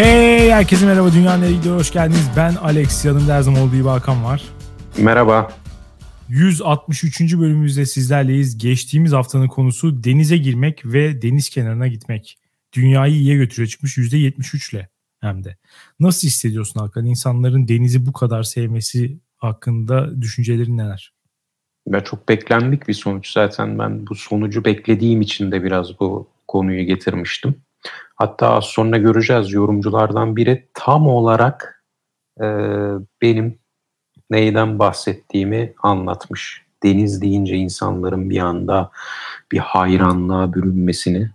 Hey herkese merhaba Dünya Nereye Gidiyor hoş geldiniz. Ben Alex yanımda her zaman olduğu gibi Hakan var. Merhaba. 163. bölümümüzde sizlerleyiz. Geçtiğimiz haftanın konusu denize girmek ve deniz kenarına gitmek. Dünyayı iyiye götürüyor çıkmış %73 ile hem de. Nasıl hissediyorsun Hakan? İnsanların denizi bu kadar sevmesi hakkında düşüncelerin neler? Ya çok beklendik bir sonuç zaten ben bu sonucu beklediğim için de biraz bu konuyu getirmiştim. Hatta az sonra göreceğiz yorumculardan biri tam olarak e, benim neyden bahsettiğimi anlatmış. Deniz deyince insanların bir anda bir hayranlığa bürünmesini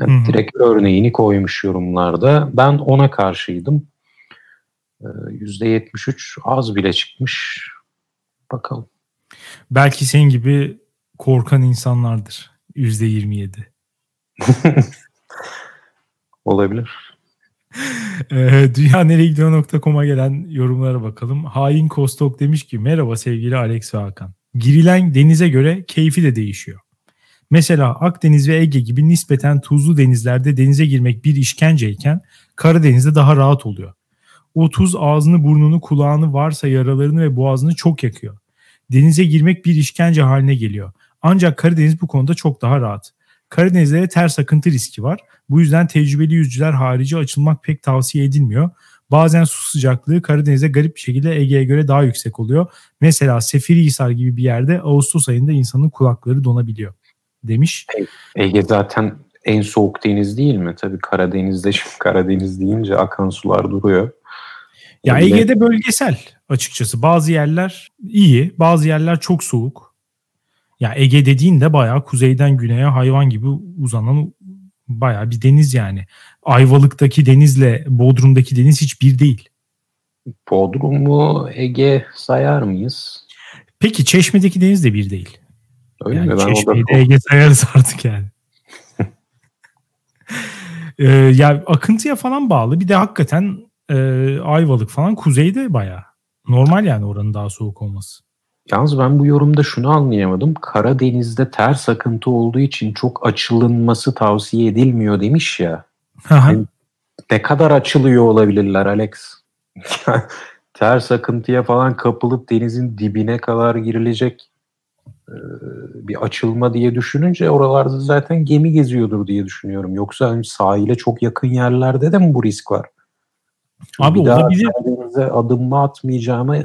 yani direkt örneğini koymuş yorumlarda. Ben ona karşıydım. %73 az bile çıkmış. Bakalım. Belki senin gibi korkan insanlardır. %27. Olabilir. Ee, Dünyanereyegidiyor.com'a gelen yorumlara bakalım. Hain Kostok demiş ki merhaba sevgili Alex ve Hakan. Girilen denize göre keyfi de değişiyor. Mesela Akdeniz ve Ege gibi nispeten tuzlu denizlerde denize girmek bir işkenceyken Karadeniz'de daha rahat oluyor. O tuz ağzını, burnunu, kulağını varsa yaralarını ve boğazını çok yakıyor. Denize girmek bir işkence haline geliyor. Ancak Karadeniz bu konuda çok daha rahat. Karadeniz'de ters akıntı riski var. Bu yüzden tecrübeli yüzücüler harici açılmak pek tavsiye edilmiyor. Bazen su sıcaklığı Karadeniz'de garip bir şekilde Ege'ye göre daha yüksek oluyor. Mesela Seferihisar gibi bir yerde Ağustos ayında insanın kulakları donabiliyor demiş. Ege zaten en soğuk deniz değil mi? Tabii Karadeniz'de Karadeniz deyince akan sular duruyor. Ya. Ege'de bölgesel açıkçası. Bazı yerler iyi, bazı yerler çok soğuk. Ya Ege dediğin de bayağı kuzeyden güneye hayvan gibi uzanan bayağı bir deniz yani. Ayvalık'taki denizle Bodrum'daki deniz hiç bir değil. Bodrum'u Ege sayar mıyız? Peki Çeşme'deki deniz de bir değil. Öyle yani mi? Ben Çeşme'yi de Ege sayarız artık yani. ee, ya akıntıya falan bağlı. Bir de hakikaten e, Ayvalık falan kuzeyde bayağı. Normal yani oranın daha soğuk olması. Yalnız ben bu yorumda şunu anlayamadım. Karadeniz'de ters akıntı olduğu için çok açılınması tavsiye edilmiyor demiş ya. yani ne kadar açılıyor olabilirler Alex? ters akıntıya falan kapılıp denizin dibine kadar girilecek bir açılma diye düşününce oralarda zaten gemi geziyordur diye düşünüyorum. Yoksa hani sahile çok yakın yerlerde de mi bu risk var? Abi bir olabilir. Daha adım atmayacağımı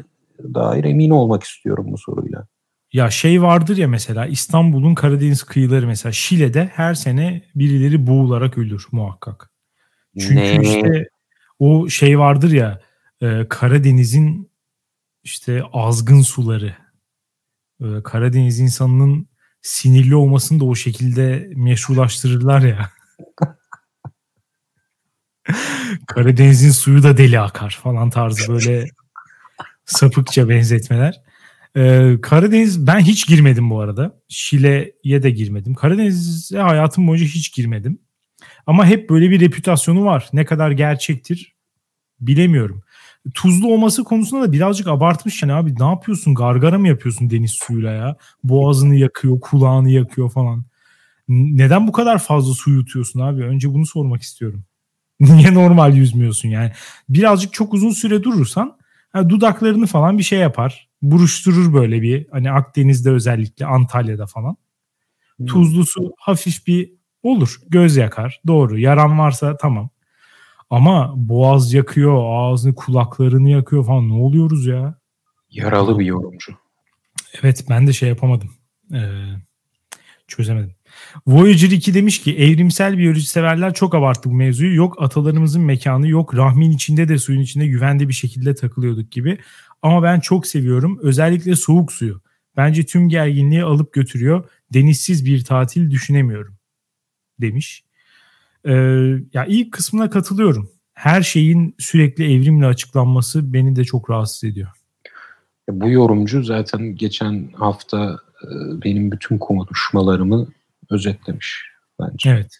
dair emin olmak istiyorum bu soruyla. Ya şey vardır ya mesela İstanbul'un Karadeniz kıyıları mesela Şile'de her sene birileri boğularak ölür muhakkak. Çünkü ne? işte o şey vardır ya e, Karadeniz'in işte azgın suları. E, Karadeniz insanının sinirli olmasını da o şekilde meşrulaştırırlar ya. Karadeniz'in suyu da deli akar falan tarzı böyle sapıkça benzetmeler. Ee, Karadeniz ben hiç girmedim bu arada. Şile'ye de girmedim. Karadeniz'e hayatım boyunca hiç girmedim. Ama hep böyle bir reputasyonu var. Ne kadar gerçektir bilemiyorum. Tuzlu olması konusunda da birazcık abartmış yani abi ne yapıyorsun gargara mı yapıyorsun deniz suyuyla ya? Boğazını yakıyor, kulağını yakıyor falan. Neden bu kadar fazla su yutuyorsun abi? Önce bunu sormak istiyorum. Niye normal yüzmüyorsun yani? Birazcık çok uzun süre durursan yani dudaklarını falan bir şey yapar. Buruşturur böyle bir hani Akdeniz'de özellikle Antalya'da falan. Hmm. Tuzlu su hafif bir olur. Göz yakar. Doğru. Yaran varsa tamam. Ama boğaz yakıyor, ağzını, kulaklarını yakıyor falan. Ne oluyoruz ya? Yaralı bir yorumcu. Evet ben de şey yapamadım. Ee, çözemedim. Voyager 2 demiş ki evrimsel biyoloji severler çok abarttı bu mevzuyu. Yok atalarımızın mekanı yok rahmin içinde de suyun içinde güvende bir şekilde takılıyorduk gibi. Ama ben çok seviyorum özellikle soğuk suyu. Bence tüm gerginliği alıp götürüyor. Denizsiz bir tatil düşünemiyorum demiş. Ee, ya ilk kısmına katılıyorum. Her şeyin sürekli evrimle açıklanması beni de çok rahatsız ediyor. Bu yorumcu zaten geçen hafta e, benim bütün konuşmalarımı özetlemiş bence. Evet.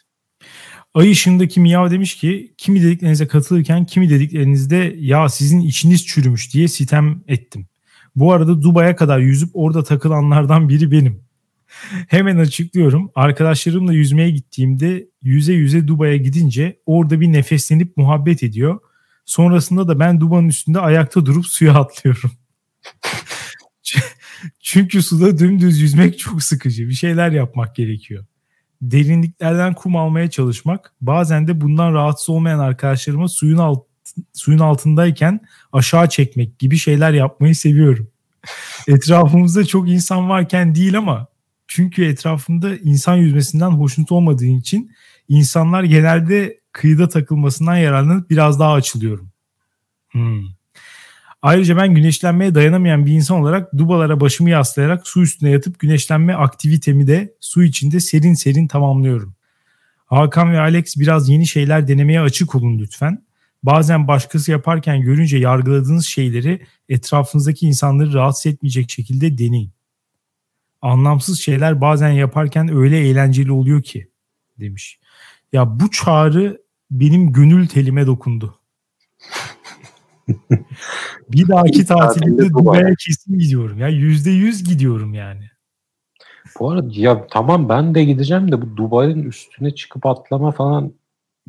Ay ışığındaki Miyav demiş ki kimi dediklerinize katılırken kimi dediklerinizde ya sizin içiniz çürümüş diye sitem ettim. Bu arada Dubai'ye kadar yüzüp orada takılanlardan biri benim. Hemen açıklıyorum. Arkadaşlarımla yüzmeye gittiğimde yüze yüze Dubai'ye gidince orada bir nefeslenip muhabbet ediyor. Sonrasında da ben Dubai'nin üstünde ayakta durup suya atlıyorum. Çünkü suda dümdüz yüzmek çok sıkıcı. Bir şeyler yapmak gerekiyor. Derinliklerden kum almaya çalışmak, bazen de bundan rahatsız olmayan arkadaşlarıma suyun alt, suyun altındayken aşağı çekmek gibi şeyler yapmayı seviyorum. Etrafımızda çok insan varken değil ama çünkü etrafımda insan yüzmesinden hoşnut olmadığım için insanlar genelde kıyıda takılmasından yararlanıp biraz daha açılıyorum. Hmm. Ayrıca ben güneşlenmeye dayanamayan bir insan olarak dubalara başımı yaslayarak su üstüne yatıp güneşlenme aktivitemi de su içinde serin serin tamamlıyorum. Hakan ve Alex biraz yeni şeyler denemeye açık olun lütfen. Bazen başkası yaparken görünce yargıladığınız şeyleri etrafınızdaki insanları rahatsız etmeyecek şekilde deneyin. Anlamsız şeyler bazen yaparken öyle eğlenceli oluyor ki demiş. Ya bu çağrı benim gönül telime dokundu. Bir dahaki tatilimde Dubai'ye kesin gidiyorum. Ya yüzde yüz gidiyorum yani. Bu arada ya tamam ben de gideceğim de bu Dubai'nin üstüne çıkıp atlama falan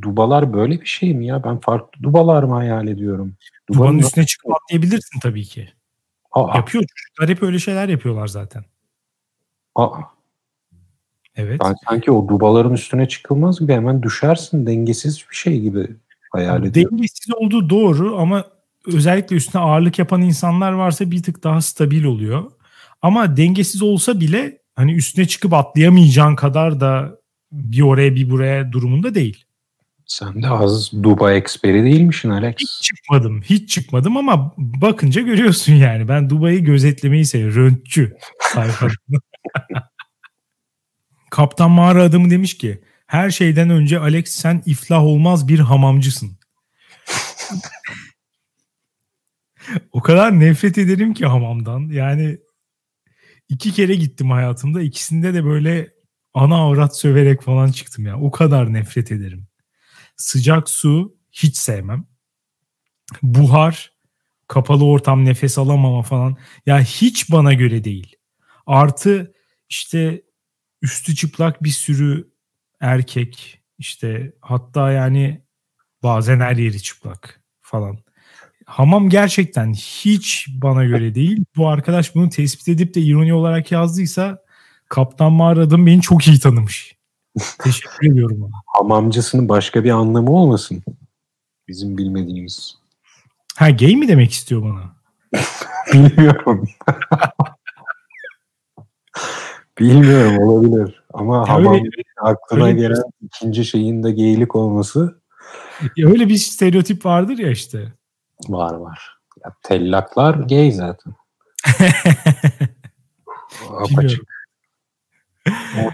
Dubalar böyle bir şey mi ya? Ben farklı Dubalar mı hayal ediyorum? Duba'nın üstüne çıkıp atlayabilirsin tabii ki. Aa. Yapıyor çocuklar hep öyle şeyler yapıyorlar zaten. Aa. Evet. Ben sanki o dubaların üstüne çıkılmaz gibi hemen düşersin dengesiz bir şey gibi hayal ediyorum. Dengesiz olduğu doğru ama özellikle üstüne ağırlık yapan insanlar varsa bir tık daha stabil oluyor. Ama dengesiz olsa bile hani üstüne çıkıp atlayamayacağın kadar da bir oraya bir buraya durumunda değil. Sen de az Dubai eksperi değilmişsin Alex. Hiç çıkmadım. Hiç çıkmadım ama bakınca görüyorsun yani. Ben Dubai'yi gözetlemeyi seviyorum. Röntçü Kaptan mağara adamı demiş ki her şeyden önce Alex sen iflah olmaz bir hamamcısın. O kadar nefret ederim ki hamamdan. Yani iki kere gittim hayatımda. İkisinde de böyle ana avrat söverek falan çıktım ya. O kadar nefret ederim. Sıcak su hiç sevmem. Buhar, kapalı ortam nefes alamama falan. Ya hiç bana göre değil. Artı işte üstü çıplak bir sürü erkek işte hatta yani bazen her yeri çıplak falan. Hamam gerçekten hiç bana göre değil. Bu arkadaş bunu tespit edip de ironi olarak yazdıysa Kaptan Mağara'dan beni çok iyi tanımış. Teşekkür ediyorum ona. Hamamcısının başka bir anlamı olmasın? Bizim bilmediğimiz. Ha gay mi demek istiyor bana? Bilmiyorum. Bilmiyorum olabilir. Ama ya hamam öyle, aklına öyle gelen bir... ikinci şeyin de geylik olması. Ya öyle bir stereotip vardır ya işte. Var var. Ya, tellaklar gay zaten. Apaçık.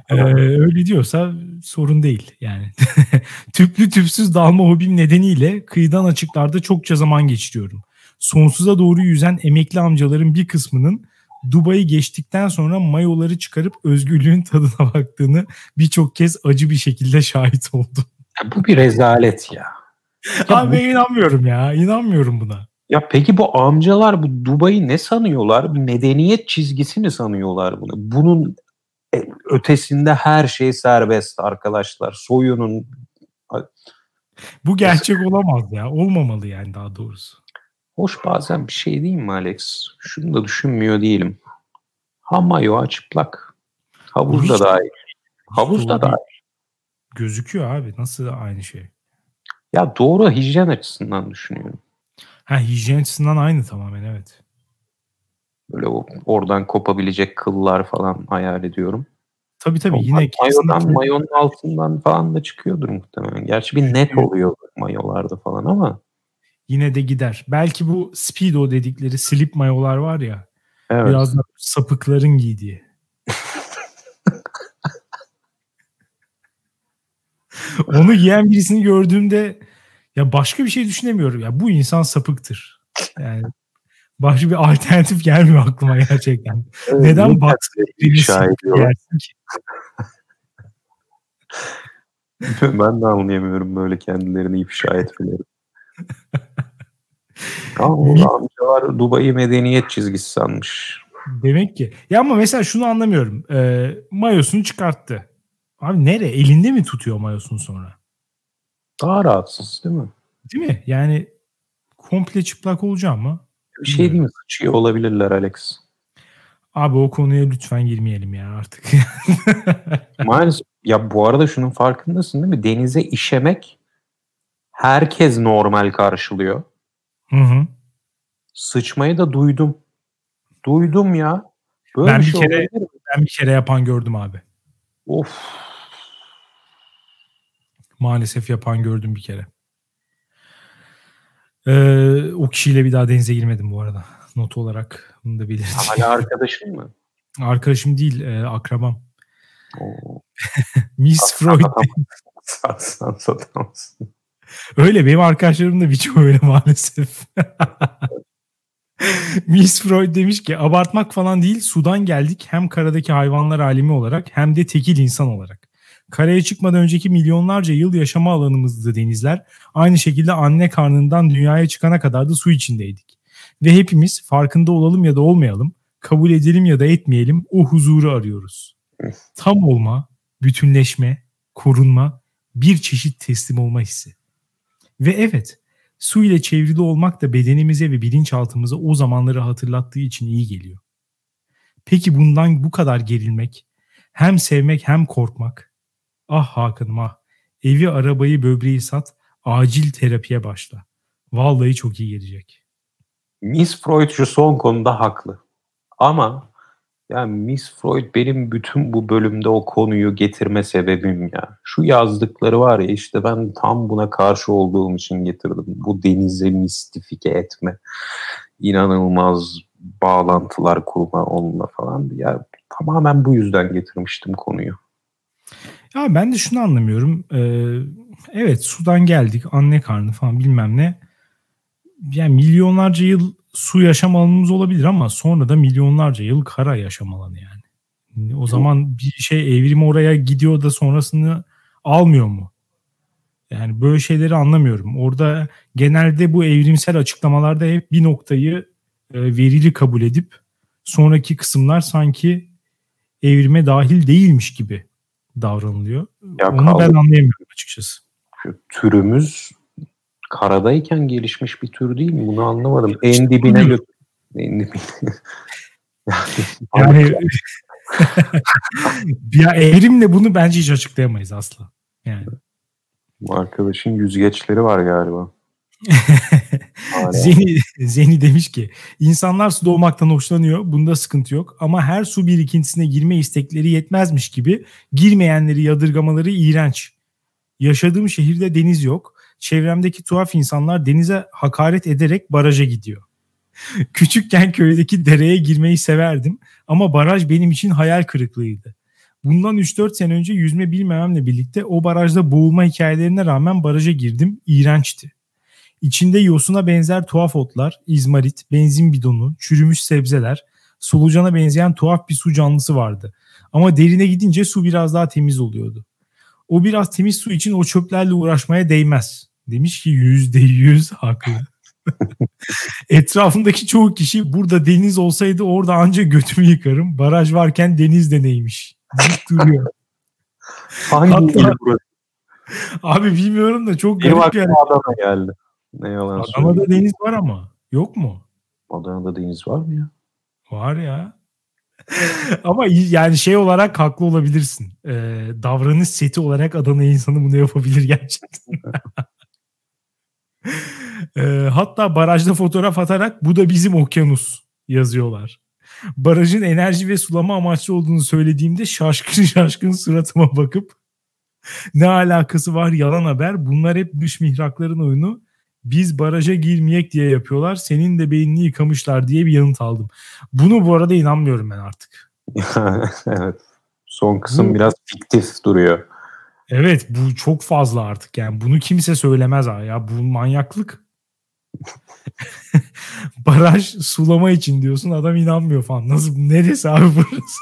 ee, öyle diyorsa sorun değil yani. Tüplü tüpsüz dalma hobim nedeniyle kıyıdan açıklarda çokça zaman geçiriyorum. Sonsuza doğru yüzen emekli amcaların bir kısmının Dubai'yi geçtikten sonra mayoları çıkarıp özgürlüğün tadına baktığını birçok kez acı bir şekilde şahit oldum. Ya bu bir rezalet ya. Abi ben inanmıyorum ya. İnanmıyorum buna. Ya peki bu amcalar bu Dubai'yi ne sanıyorlar? Medeniyet çizgisi mi sanıyorlar bunu? Bunun e, ötesinde her şey serbest arkadaşlar. Soyunun bu gerçek olamaz ya. Olmamalı yani daha doğrusu. Hoş bazen bir şey değil mi Alex? Şunu da düşünmüyor değilim. Ha mayo çıplak. Havuz da dahil. Havuz da dahil. Gözüküyor abi. Nasıl aynı şey? Ya doğru hijyen açısından düşünüyorum. Ha hijyen açısından aynı tamamen evet. Böyle o, oradan kopabilecek kıllar falan hayal ediyorum. Tabii tabii Onlar yine mayodan, mayonun altından falan da çıkıyordur muhtemelen. Gerçi bir net oluyor mayolarda falan ama yine de gider. Belki bu speedo dedikleri slip mayolar var ya. Evet. Biraz da sapıkların giydiği. Onu giyen birisini gördüğümde ya başka bir şey düşünemiyorum. Ya bu insan sapıktır. Yani başka bir alternatif gelmiyor aklıma gerçekten. Evet, Neden baksın yersin ki? ben de anlayamıyorum böyle kendilerini ifşa etmeleri. Ama amcalar Dubai medeniyet çizgisi sanmış. Demek ki. Ya ama mesela şunu anlamıyorum. E, mayosunu çıkarttı. Abi nere? Elinde mi tutuyor mayosunu sonra? Daha rahatsız değil mi? Değil mi? Yani komple çıplak olacağım mı? Bir şey değil mi? Sıçıyor olabilirler Alex. Abi o konuya lütfen girmeyelim ya artık. Maalesef. Ya bu arada şunun farkındasın değil mi? Denize işemek herkes normal karşılıyor. Hı hı. Sıçmayı da duydum. Duydum ya. Böyle ben bir, şey kere ben bir kere yapan gördüm abi. Of. Maalesef yapan gördüm bir kere. Ee, o kişiyle bir daha denize girmedim bu arada. Not olarak bunu da belirteyim. Hala arkadaşın mı? Arkadaşım değil, e, akrabam. Miss Freud. Satsan satamazsın. Öyle benim arkadaşlarım da birçoğu öyle maalesef. Miss Freud demiş ki abartmak falan değil sudan geldik hem karadaki hayvanlar alemi olarak hem de tekil insan olarak. Karaya çıkmadan önceki milyonlarca yıl yaşama alanımızdı denizler. Aynı şekilde anne karnından dünyaya çıkana kadar da su içindeydik. Ve hepimiz farkında olalım ya da olmayalım, kabul edelim ya da etmeyelim o huzuru arıyoruz. Tam olma, bütünleşme, korunma, bir çeşit teslim olma hissi. Ve evet, su ile çevrili olmak da bedenimize ve bilinçaltımıza o zamanları hatırlattığı için iyi geliyor. Peki bundan bu kadar gerilmek, hem sevmek hem korkmak. Ah Hakan'ım ah, evi arabayı böbreği sat, acil terapiye başla. Vallahi çok iyi gelecek. Miss Freud şu son konuda haklı. Ama yani Miss Freud benim bütün bu bölümde o konuyu getirme sebebim ya. Şu yazdıkları var ya işte ben tam buna karşı olduğum için getirdim. Bu denize mistifike etme. inanılmaz bağlantılar kurma onunla falan. Ya tamamen bu yüzden getirmiştim konuyu. Ya ben de şunu anlamıyorum. Ee, evet sudan geldik anne karnı falan bilmem ne. Yani milyonlarca yıl su yaşam alanımız olabilir ama sonra da milyonlarca yıl kara yaşam alanı yani. O zaman bir şey evrim oraya gidiyor da sonrasını almıyor mu? Yani böyle şeyleri anlamıyorum. Orada genelde bu evrimsel açıklamalarda hep bir noktayı e, verili kabul edip sonraki kısımlar sanki evrime dahil değilmiş gibi davranılıyor. Ya Onu kaldı. ben anlayamıyorum açıkçası. Şu türümüz karadayken gelişmiş bir tür değil mi? Bunu anlamadım. En dibine gö- en dibine. yani ya evrimle bunu bence hiç açıklayamayız asla. Yani. Bu arkadaşın yüzgeçleri var galiba. Zeni, Zeni demiş ki insanlar su doğmaktan hoşlanıyor. Bunda sıkıntı yok. Ama her su birikintisine girme istekleri yetmezmiş gibi girmeyenleri yadırgamaları iğrenç. Yaşadığım şehirde deniz yok çevremdeki tuhaf insanlar denize hakaret ederek baraja gidiyor. Küçükken köydeki dereye girmeyi severdim ama baraj benim için hayal kırıklığıydı. Bundan 3-4 sene önce yüzme bilmememle birlikte o barajda boğulma hikayelerine rağmen baraja girdim. İğrençti. İçinde yosuna benzer tuhaf otlar, izmarit, benzin bidonu, çürümüş sebzeler, solucana benzeyen tuhaf bir su canlısı vardı. Ama derine gidince su biraz daha temiz oluyordu. O biraz temiz su için o çöplerle uğraşmaya değmez. Demiş ki yüzde yüz haklı. Etrafındaki çoğu kişi burada deniz olsaydı orada anca götümü yıkarım. Baraj varken deniz de neymiş. duruyor. Hangi Hatta, burası? Abi bilmiyorum da çok garip bir yer. Geldi. Ne yalan Adana'da söyleyeyim. deniz var ama. Yok mu? Adana'da deniz var mı ya? Var ya. Ama yani şey olarak haklı olabilirsin. Ee, davranış seti olarak Adana insanı bunu yapabilir gerçekten. e, hatta barajda fotoğraf atarak bu da bizim okyanus yazıyorlar. Barajın enerji ve sulama amaçlı olduğunu söylediğimde şaşkın şaşkın suratıma bakıp ne alakası var yalan haber bunlar hep dış mihrakların oyunu biz baraja girmeyek diye yapıyorlar senin de beynini yıkamışlar diye bir yanıt aldım. Bunu bu arada inanmıyorum ben artık. evet son kısım bu, biraz fiktif duruyor. Evet bu çok fazla artık yani bunu kimse söylemez ha ya bu manyaklık. Baraj sulama için diyorsun adam inanmıyor falan. Nasıl neresi abi burası?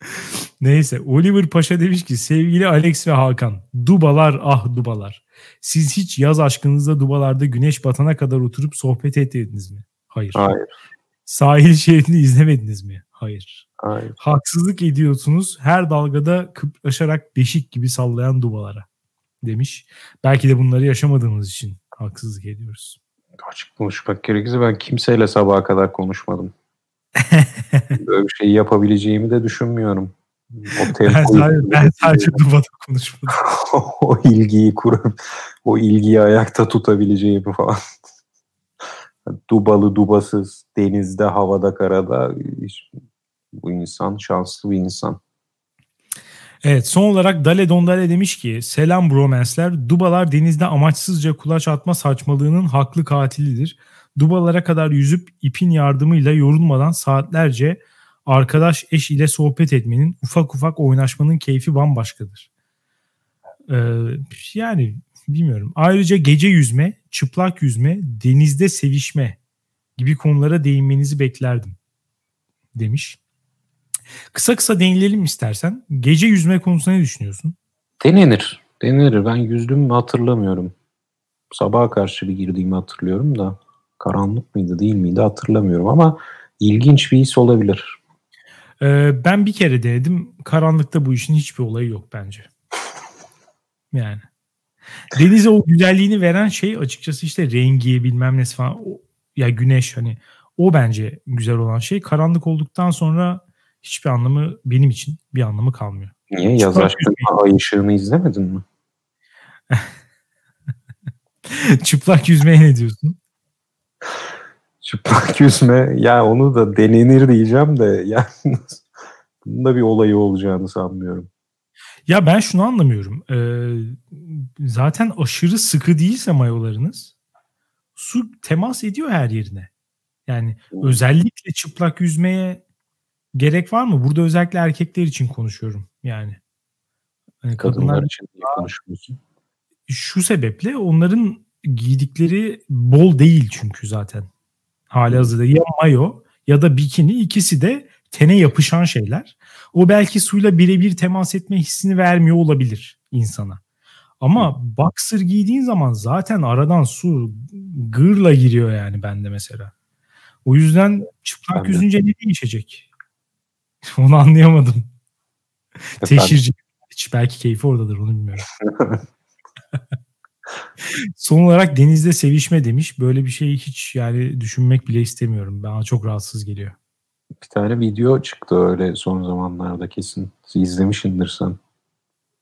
Neyse Oliver Paşa demiş ki sevgili Alex ve Hakan dubalar ah dubalar. Siz hiç yaz aşkınızda dubalarda güneş batana kadar oturup sohbet ettiniz mi? Hayır. Hayır. Sahil şeridini izlemediniz mi? Hayır. Hayır. Haksızlık ediyorsunuz her dalgada kıplaşarak beşik gibi sallayan dubalara demiş. Belki de bunları yaşamadığımız için haksızlık ediyoruz. Açık konuşmak gerekirse ben kimseyle sabaha kadar konuşmadım. Böyle bir şey yapabileceğimi de düşünmüyorum. Ben, sadece, ben sadece Duba'da konuşmadım. o ilgiyi kurup o ilgiyi ayakta tutabileceğimi falan. Dubalı dubasız denizde havada karada bu insan şanslı bir insan. Evet son olarak Dale Dondale demiş ki selam bromensler Dubalar denizde amaçsızca kulaç atma saçmalığının haklı katilidir. Dubalara kadar yüzüp ipin yardımıyla yorulmadan saatlerce arkadaş eş ile sohbet etmenin ufak ufak oynaşmanın keyfi bambaşkadır. Ee, yani bilmiyorum. Ayrıca gece yüzme, çıplak yüzme, denizde sevişme gibi konulara değinmenizi beklerdim demiş. Kısa kısa değinelim istersen. Gece yüzme konusunda ne düşünüyorsun? Denenir. Denenir. Ben yüzdüm mü hatırlamıyorum. Sabaha karşı bir girdiğimi hatırlıyorum da karanlık mıydı değil miydi hatırlamıyorum ama ilginç bir his olabilir. Ee, ben bir kere denedim. Karanlıkta bu işin hiçbir olayı yok bence. Yani. Denize o güzelliğini veren şey açıkçası işte rengi bilmem ne falan. O, ya güneş hani o bence güzel olan şey. Karanlık olduktan sonra hiçbir anlamı benim için bir anlamı kalmıyor. Niye? Yaz aşkına ay ışığını izlemedin mi? Çıplak yüzmeye ne diyorsun? Çıplak yüzme ya onu da denenir diyeceğim de yani bunun da bir olayı olacağını sanmıyorum. Ya ben şunu anlamıyorum. Ee, zaten aşırı sıkı değilse mayolarınız su temas ediyor her yerine. Yani hmm. özellikle çıplak yüzmeye gerek var mı? Burada özellikle erkekler için konuşuyorum yani. Hani kadınlar, kadınlar için konuşmuyorsun. Şu sebeple onların giydikleri bol değil çünkü zaten. Hali hazırda ya mayo ya da bikini ikisi de tene yapışan şeyler. O belki suyla birebir temas etme hissini vermiyor olabilir insana. Ama boxer giydiğin zaman zaten aradan su gırla giriyor yani bende mesela. O yüzden çıplak yüzünce ne değişecek? Onu anlayamadım. Teşhirci. Belki keyfi oradadır onu bilmiyorum. Son olarak denizde sevişme demiş. Böyle bir şey hiç yani düşünmek bile istemiyorum. Bana çok rahatsız geliyor. Bir tane video çıktı öyle son zamanlarda kesin. İzlemişindir sen.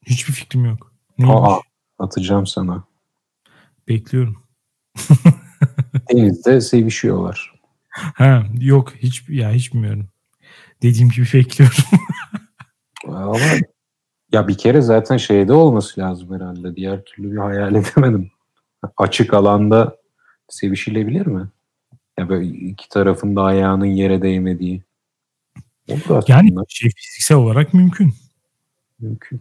Hiçbir fikrim yok. Neymiş? Aa, atacağım sana. Bekliyorum. Denizde sevişiyorlar. Ha, yok hiç ya hiç bilmiyorum. Dediğim gibi bekliyorum. Ama ya bir kere zaten şeyde olması lazım herhalde. Diğer türlü bir hayal edemedim. Açık alanda sevişilebilir mi? Ya böyle iki tarafın ayağının yere değmediği. Yani şey, fiziksel olarak mümkün. Mümkün.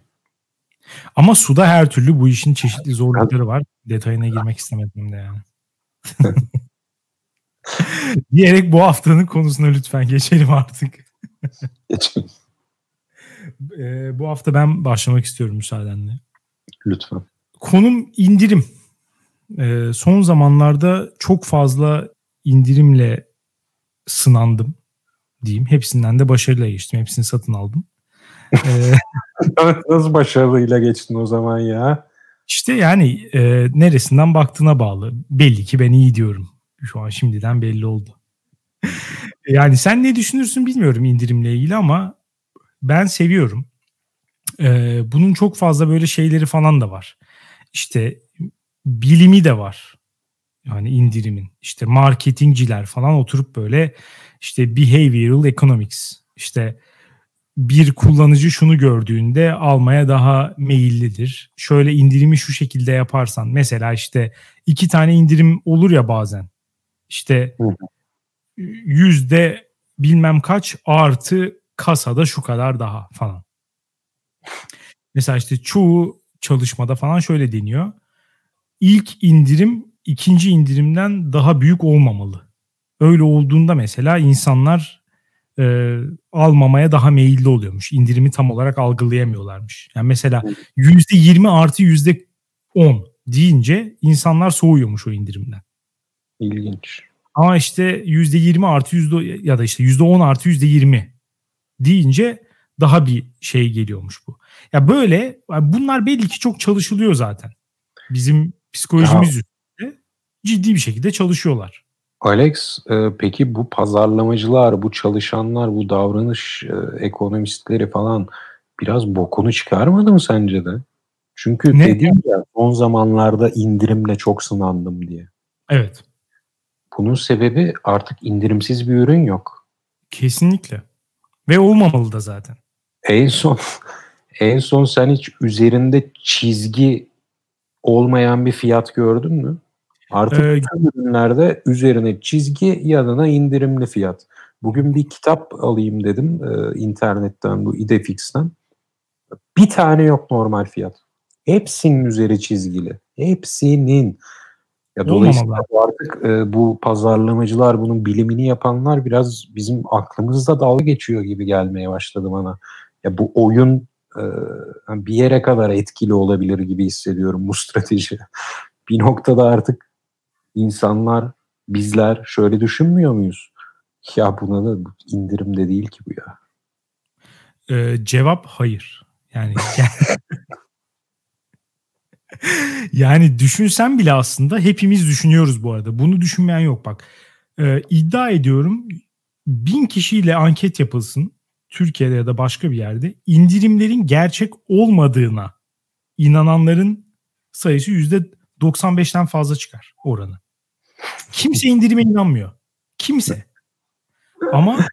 Ama suda her türlü bu işin çeşitli zorlukları var. Detayına girmek istemedim de yani. Diyerek bu haftanın konusuna lütfen geçelim artık. Geçelim. Ee, bu hafta ben başlamak istiyorum müsaadenle. Lütfen. Konum indirim. Ee, son zamanlarda çok fazla indirimle sınandım diyeyim. Hepsinden de başarıyla geçtim. Hepsini satın aldım. ee, Nasıl başarıyla geçtin o zaman ya? İşte yani e, neresinden baktığına bağlı. Belli ki ben iyi diyorum. Şu an şimdiden belli oldu. yani sen ne düşünürsün bilmiyorum indirimle ilgili ama ben seviyorum. Ee, bunun çok fazla böyle şeyleri falan da var. İşte bilimi de var. Yani indirimin. İşte marketingciler falan oturup böyle işte behavioral economics işte bir kullanıcı şunu gördüğünde almaya daha meyillidir. Şöyle indirimi şu şekilde yaparsan mesela işte iki tane indirim olur ya bazen. İşte yüzde bilmem kaç artı kasada şu kadar daha falan. Mesela işte çoğu çalışmada falan şöyle deniyor. İlk indirim ikinci indirimden daha büyük olmamalı. Öyle olduğunda mesela insanlar e, almamaya daha meyilli oluyormuş. İndirimi tam olarak algılayamıyorlarmış. Yani mesela yüzde yirmi artı yüzde on deyince insanlar soğuyormuş o indirimden. İlginç. Ama işte %20 artı yüzde ya da işte %10 artı %20 deyince daha bir şey geliyormuş bu. Ya böyle bunlar belli ki çok çalışılıyor zaten. Bizim psikolojimiz ya. üstünde ciddi bir şekilde çalışıyorlar. Alex, e, peki bu pazarlamacılar, bu çalışanlar, bu davranış e, ekonomistleri falan biraz bokunu çıkarmadı mı sence de? Çünkü ne? dedim ya son zamanlarda indirimle çok sınandım diye. Evet. Bunun sebebi artık indirimsiz bir ürün yok. Kesinlikle. Ve olmamalı da zaten. En son en son sen hiç üzerinde çizgi olmayan bir fiyat gördün mü? Artık ee, ürünlerde üzerine çizgi yanına indirimli fiyat. Bugün bir kitap alayım dedim e, internetten bu Idefix'ten. Bir tane yok normal fiyat. Hepsinin üzeri çizgili. Hepsinin. Ya dolayısıyla artık e, bu pazarlamacılar bunun bilimini yapanlar biraz bizim aklımızda dalga geçiyor gibi gelmeye başladı bana. Ya bu oyun bir yere kadar etkili olabilir gibi hissediyorum bu strateji. bir noktada artık insanlar, bizler şöyle düşünmüyor muyuz? Ya buna da indirim de değil ki bu ya. Ee, cevap hayır. Yani yani düşünsen bile aslında hepimiz düşünüyoruz bu arada. Bunu düşünmeyen yok bak. Ee, iddia ediyorum bin kişiyle anket yapılsın Türkiye'de ya da başka bir yerde indirimlerin gerçek olmadığına inananların sayısı yüzde 95'ten fazla çıkar oranı. Kimse indirime inanmıyor. Kimse. Ama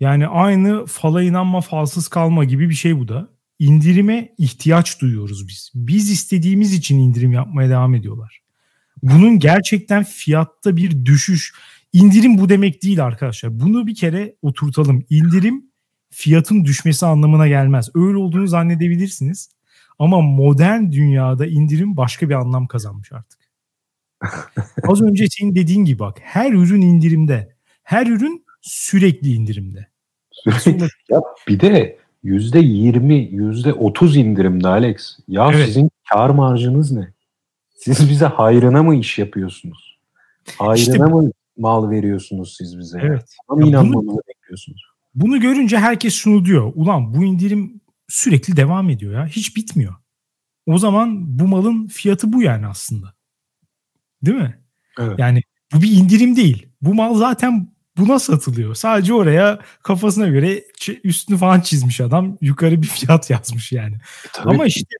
yani aynı fala inanma falsız kalma gibi bir şey bu da. İndirime ihtiyaç duyuyoruz biz. Biz istediğimiz için indirim yapmaya devam ediyorlar. Bunun gerçekten fiyatta bir düşüş. İndirim bu demek değil arkadaşlar. Bunu bir kere oturtalım. İndirim fiyatın düşmesi anlamına gelmez. Öyle olduğunu zannedebilirsiniz. Ama modern dünyada indirim başka bir anlam kazanmış artık. Az önce senin dediğin gibi bak her ürün indirimde. Her ürün sürekli indirimde. Sürekli. ya bir de yüzde yirmi, yüzde otuz indirimde Alex. Ya evet. sizin kar marjınız ne? Siz bize hayrına mı iş yapıyorsunuz? Hayrına işte, mı mal veriyorsunuz siz bize? Evet. Ama inanmamızı bekliyorsunuz. Bunu görünce herkes şunu diyor. Ulan bu indirim sürekli devam ediyor ya. Hiç bitmiyor. O zaman bu malın fiyatı bu yani aslında. Değil mi? Evet. Yani bu bir indirim değil. Bu mal zaten buna satılıyor. Sadece oraya kafasına göre üstünü falan çizmiş adam. Yukarı bir fiyat yazmış yani. E, tabii Ama işte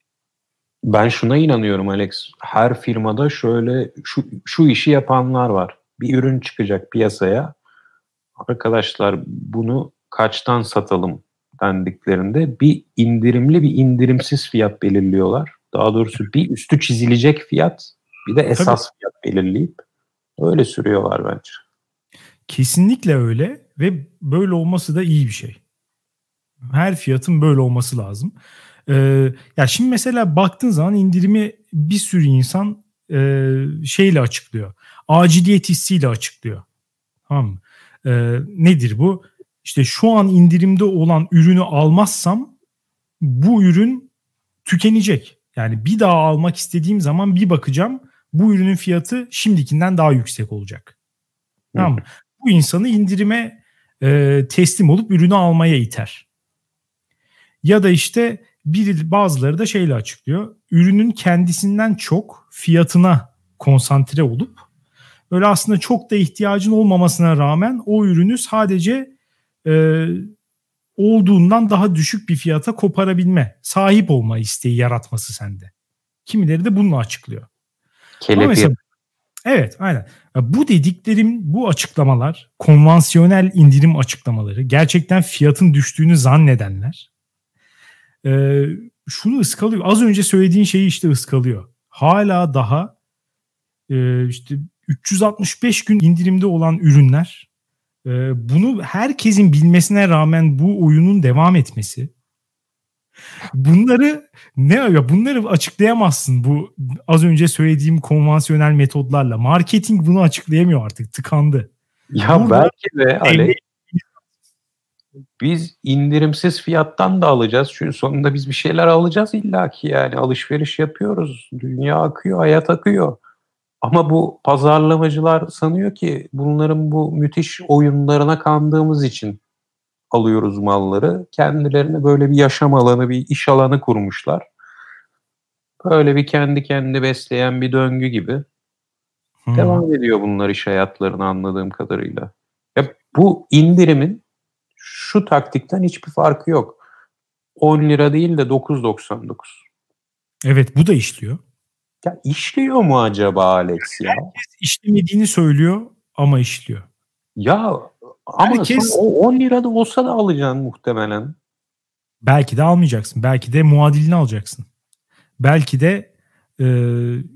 ben şuna inanıyorum Alex. Her firmada şöyle şu, şu işi yapanlar var. Bir ürün çıkacak piyasaya. Arkadaşlar bunu kaçtan satalım dendiklerinde bir indirimli bir indirimsiz fiyat belirliyorlar. Daha doğrusu bir üstü çizilecek fiyat bir de esas Tabii. fiyat belirleyip öyle sürüyorlar bence. Kesinlikle öyle ve böyle olması da iyi bir şey. Her fiyatın böyle olması lazım. Ee, ya şimdi mesela baktığın zaman indirimi bir sürü insan e, şeyle açıklıyor. Aciliyet hissiyle açıklıyor. Tamam mı? Ee, nedir bu? İşte şu an indirimde olan ürünü almazsam bu ürün tükenecek. Yani bir daha almak istediğim zaman bir bakacağım bu ürünün fiyatı şimdikinden daha yüksek olacak. Tamam mı? Bu insanı indirime e, teslim olup ürünü almaya iter. Ya da işte bir bazıları da şeyle açıklıyor. Ürünün kendisinden çok fiyatına konsantre olup öyle aslında çok da ihtiyacın olmamasına rağmen o ürünü sadece e, olduğundan daha düşük bir fiyata koparabilme, sahip olma isteği yaratması sende. Kimileri de bununla açıklıyor. Mesela, evet aynen. Bu dediklerim bu açıklamalar konvansiyonel indirim açıklamaları gerçekten fiyatın düştüğünü zannedenler e, şunu ıskalıyor. Az önce söylediğin şeyi işte ıskalıyor. Hala daha e, işte 365 gün indirimde olan ürünler bunu herkesin bilmesine rağmen bu oyunun devam etmesi bunları ne ya bunları açıklayamazsın bu az önce söylediğim konvansiyonel metodlarla. Marketing bunu açıklayamıyor artık. Tıkandı. Ya Burada belki de Ale biz indirimsiz fiyattan da alacağız. Çünkü sonunda biz bir şeyler alacağız illaki yani alışveriş yapıyoruz. Dünya akıyor, hayat akıyor. Ama bu pazarlamacılar sanıyor ki bunların bu müthiş oyunlarına kandığımız için alıyoruz malları. Kendilerine böyle bir yaşam alanı, bir iş alanı kurmuşlar. Böyle bir kendi kendini besleyen bir döngü gibi. Hmm. Devam ediyor bunlar iş hayatlarını anladığım kadarıyla. Ya bu indirimin şu taktikten hiçbir farkı yok. 10 lira değil de 9.99. Evet bu da işliyor. Ya işliyor mu acaba Alex ya? Herkes işlemediğini söylüyor ama işliyor. Ya ama Herkes, o 10 lirada olsa da alacaksın muhtemelen. Belki de almayacaksın. Belki de muadilini alacaksın. Belki de e,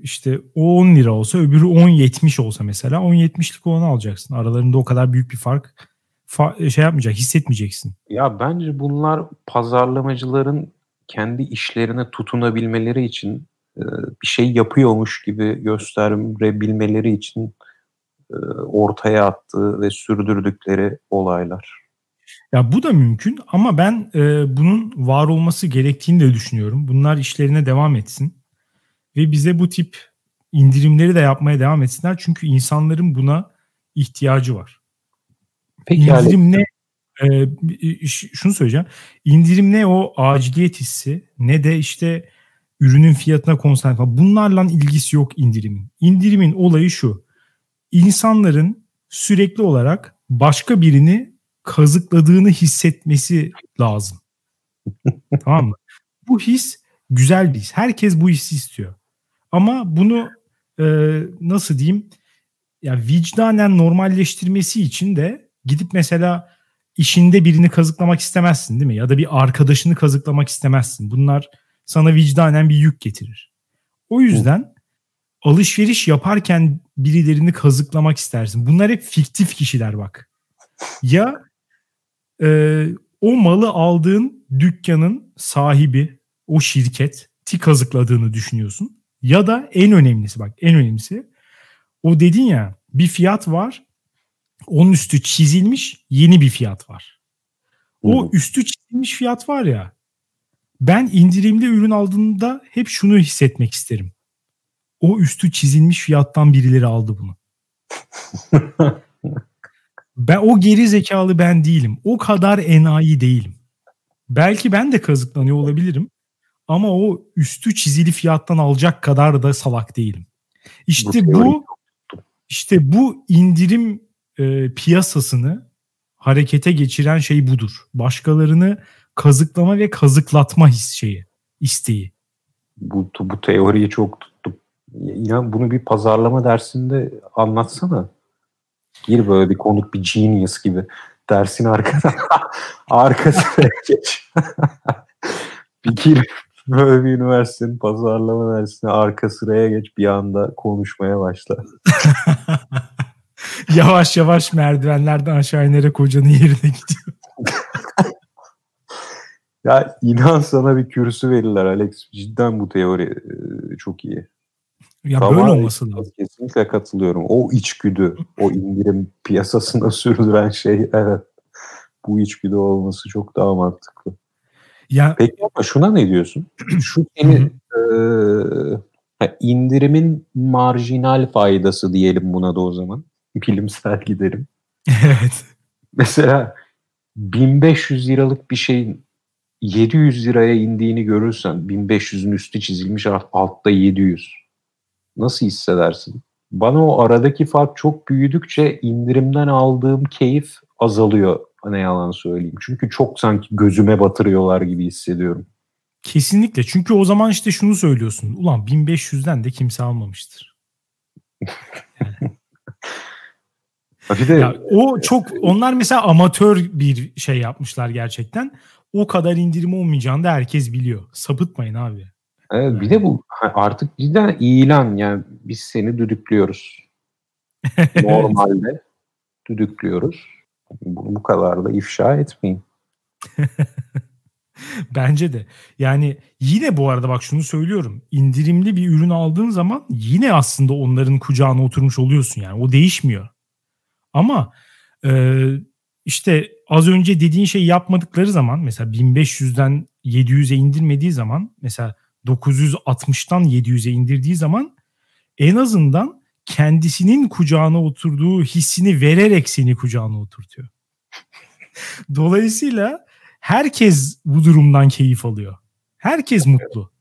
işte o 10 lira olsa öbürü 10.70 olsa mesela 10.70'lik olanı alacaksın. Aralarında o kadar büyük bir fark fa- şey yapmayacak, hissetmeyeceksin. Ya bence bunlar pazarlamacıların kendi işlerine tutunabilmeleri için bir şey yapıyormuş gibi gösterebilmeleri için e, ortaya attığı ve sürdürdükleri olaylar. Ya bu da mümkün ama ben e, bunun var olması gerektiğini de düşünüyorum. Bunlar işlerine devam etsin ve bize bu tip indirimleri de yapmaya devam etsinler. Çünkü insanların buna ihtiyacı var. Peki İndirim ne? E, şunu söyleyeceğim. İndirim ne o aciliyet hissi ne de işte ürünün fiyatına konsantre. Bunlarla ilgisi yok indirimin. İndirimin olayı şu insanların sürekli olarak başka birini kazıkladığını hissetmesi lazım. tamam mı? Bu his güzel bir his. Herkes bu hissi istiyor. Ama bunu e, nasıl diyeyim? Ya vicdanen normalleştirmesi için de gidip mesela işinde birini kazıklamak istemezsin değil mi? Ya da bir arkadaşını kazıklamak istemezsin. Bunlar sana vicdanen bir yük getirir. O yüzden alışveriş yaparken birilerini kazıklamak istersin. Bunlar hep fiktif kişiler bak. Ya e, o malı aldığın dükkanın sahibi, o şirket ti kazıkladığını düşünüyorsun. Ya da en önemlisi bak en önemlisi o dedin ya bir fiyat var onun üstü çizilmiş yeni bir fiyat var. O üstü çizilmiş fiyat var ya ben indirimli ürün aldığımda hep şunu hissetmek isterim o üstü çizilmiş fiyattan birileri aldı bunu. ben o geri zekalı ben değilim. O kadar enayi değilim. Belki ben de kazıklanıyor olabilirim. Ama o üstü çizili fiyattan alacak kadar da salak değilim. İşte bu işte bu indirim e, piyasasını harekete geçiren şey budur. Başkalarını kazıklama ve kazıklatma his şeyi, isteği. Bu, bu teoriyi çok İnan bunu bir pazarlama dersinde anlatsana. Gir böyle bir konuk bir genius gibi. Dersin arkada arkasına geç. bir gir böyle bir üniversitenin pazarlama dersine arka sıraya geç bir anda konuşmaya başla. yavaş yavaş merdivenlerden aşağı inerek hocanın yerine gidiyor. Ya inan sana bir kürsü verirler Alex. Cidden bu teori çok iyi. Ya tamam, böyle olması lazım. Kesinlikle katılıyorum. O içgüdü, o indirim piyasasında sürdüren şey evet. Bu içgüdü olması çok daha mantıklı. Ya, Peki ama şuna ne diyorsun? Şu seni e, indirimin marjinal faydası diyelim buna da o zaman. Bilimsel giderim. Evet. Mesela 1500 liralık bir şeyin 700 liraya indiğini görürsen 1500'ün üstü çizilmiş altta 700 nasıl hissedersin? Bana o aradaki fark çok büyüdükçe indirimden aldığım keyif azalıyor ne yalan söyleyeyim. Çünkü çok sanki gözüme batırıyorlar gibi hissediyorum. Kesinlikle. Çünkü o zaman işte şunu söylüyorsun. Ulan 1500'den de kimse almamıştır. bir de ya, o çok onlar mesela amatör bir şey yapmışlar gerçekten. O kadar indirim olmayacağını da herkes biliyor. Sapıtmayın abi. Evet, bir de bu artık cidden ilan yani biz seni düdüklüyoruz. Normalde düdüklüyoruz. Bunu bu kadar da ifşa etmeyin. Bence de. Yani yine bu arada bak şunu söylüyorum. İndirimli bir ürün aldığın zaman yine aslında onların kucağına oturmuş oluyorsun yani. O değişmiyor. Ama e, işte az önce dediğin şeyi yapmadıkları zaman mesela 1500'den 700'e indirmediği zaman mesela 960'tan 700'e indirdiği zaman en azından kendisinin kucağına oturduğu hissini vererek seni kucağına oturtuyor. Dolayısıyla herkes bu durumdan keyif alıyor. Herkes mutlu.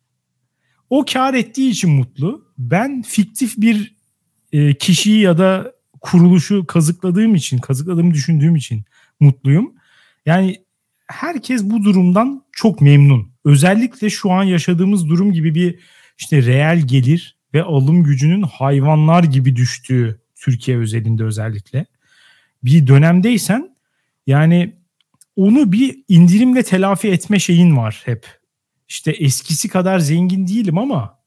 O kar ettiği için mutlu. Ben fiktif bir e, kişiyi ya da kuruluşu kazıkladığım için, kazıkladığımı düşündüğüm için mutluyum. Yani herkes bu durumdan çok memnun. Özellikle şu an yaşadığımız durum gibi bir işte reel gelir ve alım gücünün hayvanlar gibi düştüğü Türkiye özelinde özellikle bir dönemdeysen yani onu bir indirimle telafi etme şeyin var hep. İşte eskisi kadar zengin değilim ama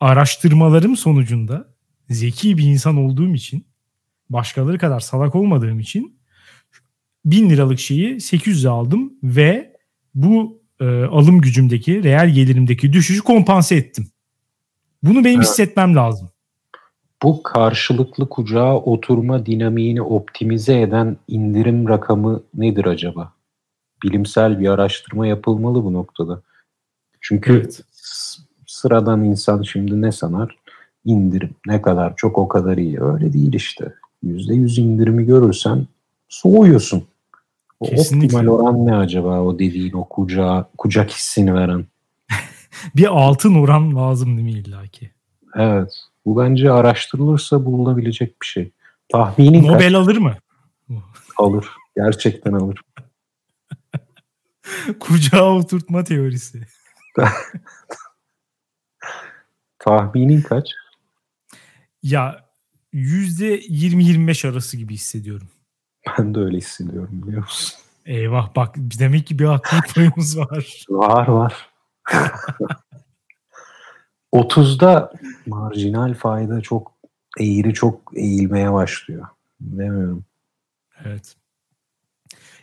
araştırmalarım sonucunda zeki bir insan olduğum için başkaları kadar salak olmadığım için 1000 liralık şeyi 800'e aldım ve bu e, alım gücümdeki, reel gelirimdeki düşüşü kompanse ettim. Bunu benim evet. hissetmem lazım. Bu karşılıklı kucağa oturma dinamiğini optimize eden indirim rakamı nedir acaba? Bilimsel bir araştırma yapılmalı bu noktada. Çünkü evet. sıradan insan şimdi ne sanar? İndirim ne kadar çok o kadar iyi. Öyle değil işte. %100 indirimi görürsen soğuyorsun. O Kesinlikle. optimal oran ne acaba o dediğin o kucağa, kucak hissini veren? bir altın oran lazım değil mi illaki? Evet. Bu bence araştırılırsa bulunabilecek bir şey. Tahminin Nobel kaç? alır mı? Alır. Gerçekten alır. Kucağa oturtma teorisi. Tahminin kaç? Ya yüzde 20-25 arası gibi hissediyorum. Ben de öyle hissediyorum biliyor musun? Eyvah bak demek ki bir haklılık payımız var. Var var. 30'da marjinal fayda çok eğri çok eğilmeye başlıyor. Demiyorum. Evet.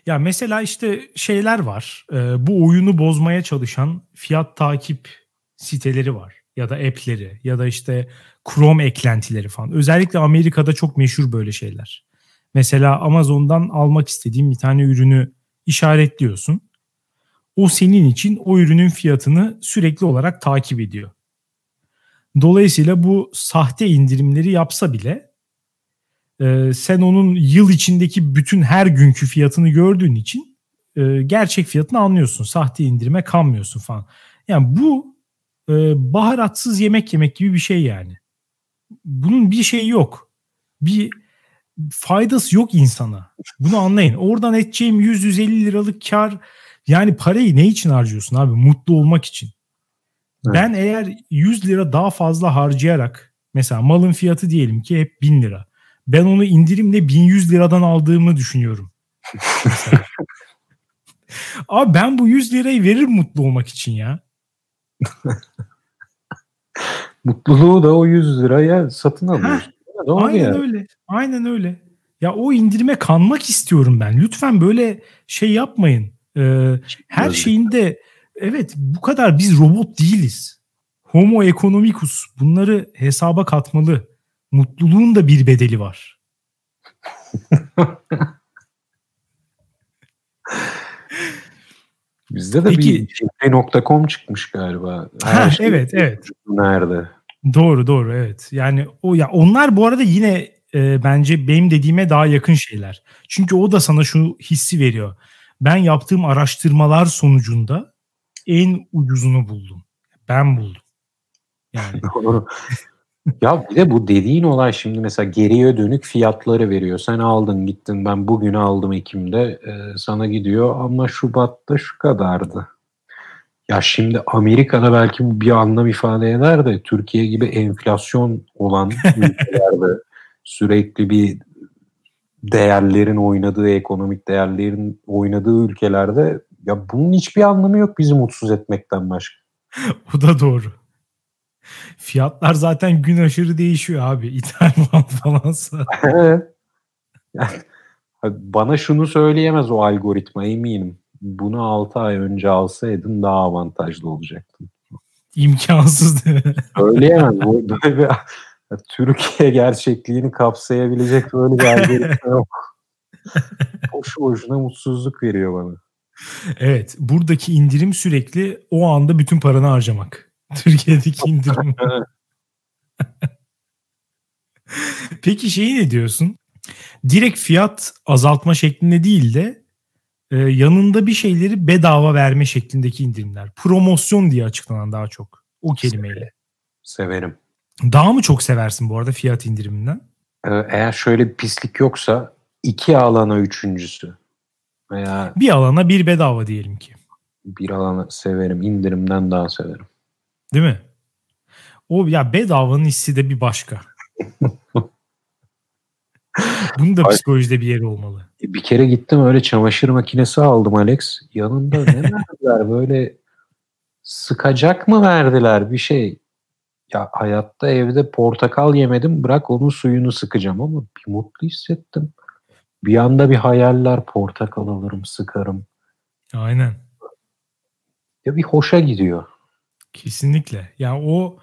Ya mesela işte şeyler var. E, bu oyunu bozmaya çalışan fiyat takip siteleri var. Ya da app'leri ya da işte Chrome eklentileri falan. Özellikle Amerika'da çok meşhur böyle şeyler. Mesela Amazon'dan almak istediğin bir tane ürünü işaretliyorsun. O senin için o ürünün fiyatını sürekli olarak takip ediyor. Dolayısıyla bu sahte indirimleri yapsa bile e, sen onun yıl içindeki bütün her günkü fiyatını gördüğün için e, gerçek fiyatını anlıyorsun. Sahte indirime kanmıyorsun falan. Yani bu e, baharatsız yemek yemek gibi bir şey yani. Bunun bir şeyi yok. Bir faydası yok insana. Bunu anlayın. Oradan edeceğim 100-150 liralık kar yani parayı ne için harcıyorsun abi? Mutlu olmak için. Evet. Ben eğer 100 lira daha fazla harcayarak mesela malın fiyatı diyelim ki hep 1000 lira. Ben onu indirimle 1100 liradan aldığımı düşünüyorum. abi ben bu 100 lirayı veririm mutlu olmak için ya. Mutluluğu da o 100 liraya satın alıyorsun. Doğru Aynen yani. öyle. Aynen öyle. Ya o indirime kanmak istiyorum ben. Lütfen böyle şey yapmayın. Ee, her şeyinde evet bu kadar biz robot değiliz. Homo economicus bunları hesaba katmalı. Mutluluğun da bir bedeli var. Bizde de Peki, bir nokta.com çıkmış galiba. Her ha, şey evet evet. Nerede? Doğru doğru evet. Yani o ya onlar bu arada yine e, bence benim dediğime daha yakın şeyler. Çünkü o da sana şu hissi veriyor. Ben yaptığım araştırmalar sonucunda en ucuzunu buldum. Ben buldum. Yani. Doğru. ya bir de bu dediğin olay şimdi mesela geriye dönük fiyatları veriyor. Sen aldın gittin ben bugün aldım Ekim'de e, sana gidiyor ama Şubat'ta şu kadardı. Ya şimdi Amerika'da belki bu bir anlam ifade eder de Türkiye gibi enflasyon olan ülkelerde sürekli bir değerlerin oynadığı, ekonomik değerlerin oynadığı ülkelerde ya bunun hiçbir anlamı yok bizi mutsuz etmekten başka. o da doğru. Fiyatlar zaten gün aşırı değişiyor abi. İthal mal falansa. bana şunu söyleyemez o algoritma eminim. Bunu 6 ay önce alsaydın daha avantajlı olacaktın. İmkansız değil mi? Söyleyemez. Böyle bir Türkiye gerçekliğini kapsayabilecek böyle bir algoritma yok. Boşu boşuna mutsuzluk veriyor bana. Evet. Buradaki indirim sürekli o anda bütün paranı harcamak. Türkiye'deki indirim. Peki şeyi ne diyorsun? Direkt fiyat azaltma şeklinde değil de e, yanında bir şeyleri bedava verme şeklindeki indirimler. Promosyon diye açıklanan daha çok o kelimeyle. Severim. Daha mı çok seversin bu arada fiyat indiriminden? Ee, eğer şöyle bir pislik yoksa iki alana üçüncüsü. Veya Bir alana bir bedava diyelim ki. bir alana severim. indirimden daha severim. Değil mi? O ya bedavanın hissi de bir başka. Bunun da psikolojide bir yeri olmalı. Bir kere gittim öyle çamaşır makinesi aldım Alex. Yanında ne verdiler böyle sıkacak mı verdiler bir şey. Ya hayatta evde portakal yemedim bırak onun suyunu sıkacağım ama bir mutlu hissettim. Bir anda bir hayaller portakal alırım sıkarım. Aynen. Ya bir hoşa gidiyor. Kesinlikle. Yani o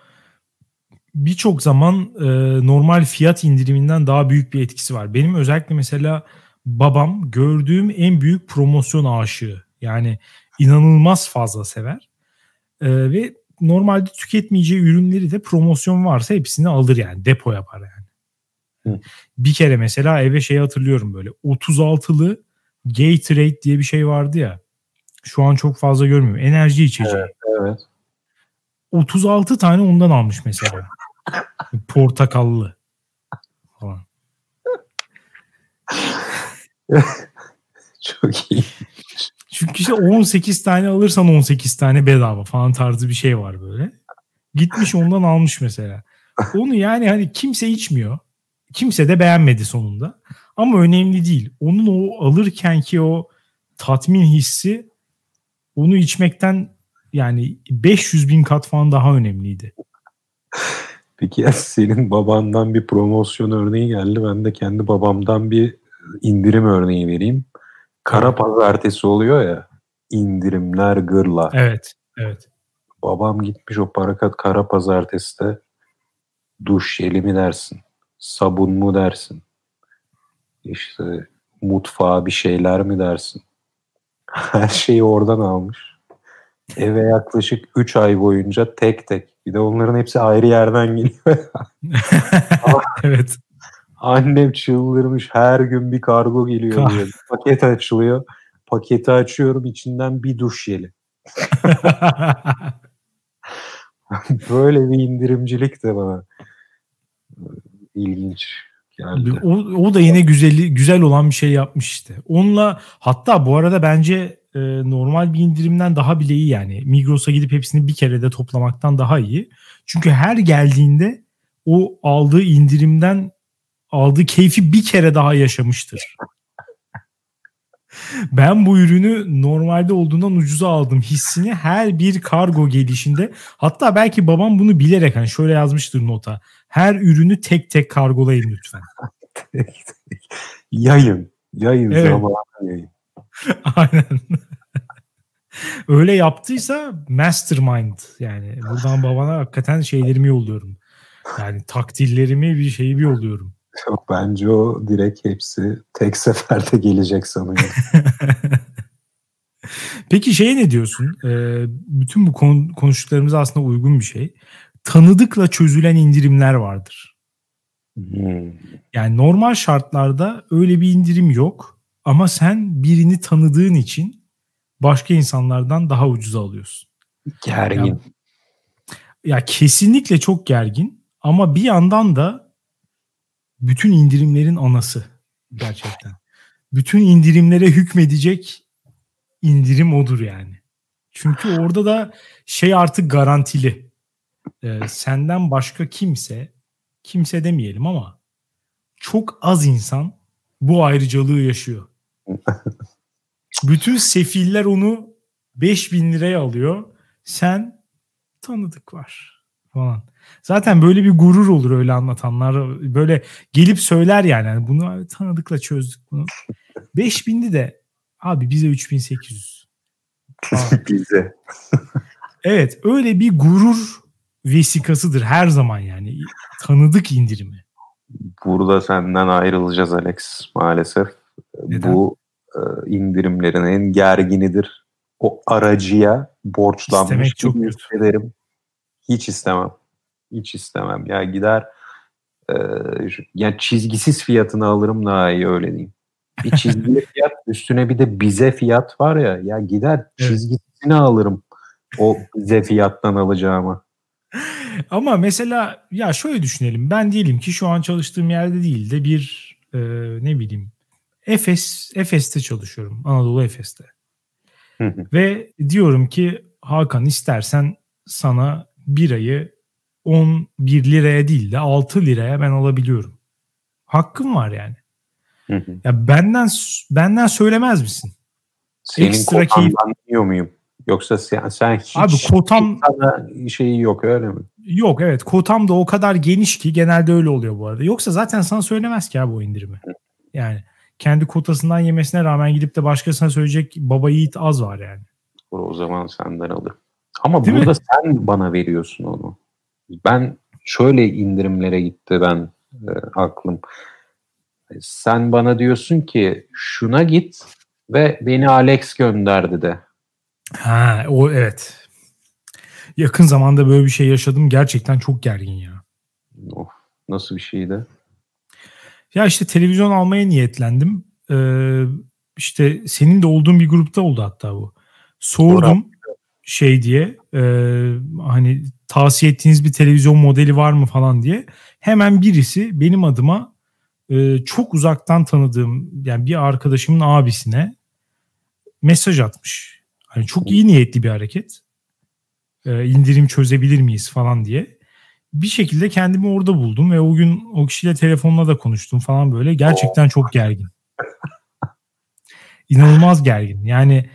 birçok zaman e, normal fiyat indiriminden daha büyük bir etkisi var. Benim özellikle mesela babam gördüğüm en büyük promosyon aşığı. Yani inanılmaz fazla sever. E, ve normalde tüketmeyeceği ürünleri de promosyon varsa hepsini alır yani. Depo yapar yani. Hı. Bir kere mesela eve şey hatırlıyorum böyle 36'lı Gatorade diye bir şey vardı ya. Şu an çok fazla görmüyorum. Enerji içeceği. Evet. 36 tane ondan almış mesela. Portakallı. Falan. Çok iyi. Çünkü işte 18 tane alırsan 18 tane bedava falan tarzı bir şey var böyle. Gitmiş ondan almış mesela. Onu yani hani kimse içmiyor. Kimse de beğenmedi sonunda. Ama önemli değil. Onun o alırken ki o tatmin hissi onu içmekten yani 500 bin kat falan daha önemliydi. Peki ya senin babandan bir promosyon örneği geldi. Ben de kendi babamdan bir indirim örneği vereyim. Kara pazartesi oluyor ya. indirimler gırla. Evet. Evet. Babam gitmiş o parakat kara pazarteside duş jeli mi dersin? Sabun mu dersin? İşte mutfağa bir şeyler mi dersin? Her şeyi oradan almış. Eve yaklaşık 3 ay boyunca tek tek. Bir de onların hepsi ayrı yerden geliyor. evet. Annem çıldırmış. Her gün bir kargo geliyor diyor. Paket açılıyor. Paketi açıyorum. içinden bir duş jeli. Böyle bir indirimcilik de bana e, ilginç geldi. o, o da yine güzeli güzel olan bir şey yapmış işte. Onunla hatta bu arada bence e, normal bir indirimden daha bile iyi yani. Migros'a gidip hepsini bir kerede toplamaktan daha iyi. Çünkü her geldiğinde o aldığı indirimden aldığı keyfi bir kere daha yaşamıştır. Ben bu ürünü normalde olduğundan ucuza aldım hissini her bir kargo gelişinde hatta belki babam bunu bilerek hani şöyle yazmıştır nota. Her ürünü tek tek kargolayın lütfen. yayın. Yayın Evet. zamanı yayın. Aynen. Öyle yaptıysa mastermind yani. Buradan babana hakikaten şeylerimi yolluyorum. Yani takdirlerimi bir şeyi bir yolluyorum. Yok, bence o direkt hepsi tek seferde gelecek sanıyorum. Peki şeye ne diyorsun? Ee, bütün bu konu, konuştuklarımıza aslında uygun bir şey. Tanıdıkla çözülen indirimler vardır. Hmm. Yani normal şartlarda öyle bir indirim yok. Ama sen birini tanıdığın için başka insanlardan daha ucuza alıyorsun. Gergin. Ya- ya kesinlikle çok gergin ama bir yandan da bütün indirimlerin anası gerçekten. bütün indirimlere hükmedecek indirim odur yani. Çünkü orada da şey artık garantili. Ee, senden başka kimse, kimse demeyelim ama çok az insan bu ayrıcalığı yaşıyor. Bütün sefiller onu 5000 liraya alıyor. Sen tanıdık var falan. Zaten böyle bir gurur olur öyle anlatanlar. Böyle gelip söyler yani. Hani bunu tanıdıkla çözdük bunu. 5000'di de abi bize 3800. Falan. Bize. Evet öyle bir gurur vesikasıdır her zaman yani. Tanıdık indirimi. Burada senden ayrılacağız Alex maalesef. Neden? Bu indirimlerin en gerginidir. O aracıya borçlanmış İstemek çok kötü. hissederim. Hiç istemem. Hiç istemem. Ya gider e, yani çizgisiz fiyatını alırım daha iyi öyle diyeyim. Bir çizgili fiyat üstüne bir de bize fiyat var ya ya gider çizgisini alırım o bize fiyattan alacağımı. Ama mesela ya şöyle düşünelim. Ben diyelim ki şu an çalıştığım yerde değil de bir e, ne bileyim Efes Efes'te çalışıyorum. Anadolu Efes'te. Ve diyorum ki Hakan istersen sana bir ayı 11 liraya değil de 6 liraya ben alabiliyorum. Hakkım var yani. Ya benden benden söylemez misin? Senin Ekstra keyif... diyor muyum? Yoksa sen, sen hiç Abi kotam şeyi yok öyle mi? Yok evet kotam da o kadar geniş ki genelde öyle oluyor bu arada. Yoksa zaten sana söylemez ki abi o indirimi. Yani kendi kotasından yemesine rağmen gidip de başkasına söyleyecek baba yiğit az var yani. O zaman senden alır. Ama Değil burada mi? sen bana veriyorsun onu. Ben şöyle indirimlere gitti ben e, aklım. Sen bana diyorsun ki şuna git ve beni Alex gönderdi de. Ha o evet. Yakın zamanda böyle bir şey yaşadım. Gerçekten çok gergin ya. Oh, nasıl bir şeydi? Ya işte televizyon almaya niyetlendim. Ee, işte senin de olduğun bir grupta oldu hatta bu. Sordum Doğru. şey diye e, hani tavsiye ettiğiniz bir televizyon modeli var mı falan diye. Hemen birisi benim adıma e, çok uzaktan tanıdığım yani bir arkadaşımın abisine mesaj atmış. Hani çok iyi niyetli bir hareket. E, indirim çözebilir miyiz falan diye. Bir şekilde kendimi orada buldum ve o gün o kişiyle telefonla da konuştum falan böyle. Gerçekten çok gergin. İnanılmaz gergin. Yani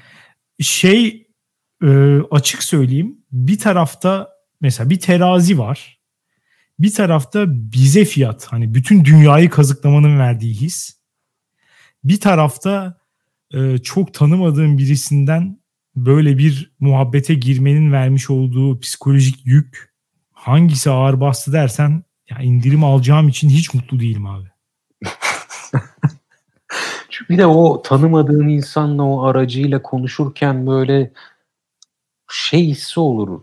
şey e, açık söyleyeyim bir tarafta mesela bir terazi var. Bir tarafta bize fiyat hani bütün dünyayı kazıklamanın verdiği his. Bir tarafta e, çok tanımadığım birisinden böyle bir muhabbete girmenin vermiş olduğu psikolojik yük hangisi ağır bastı dersen ya indirim alacağım için hiç mutlu değilim abi. Çünkü bir de o tanımadığın insanla o aracıyla konuşurken böyle şey hissi olur.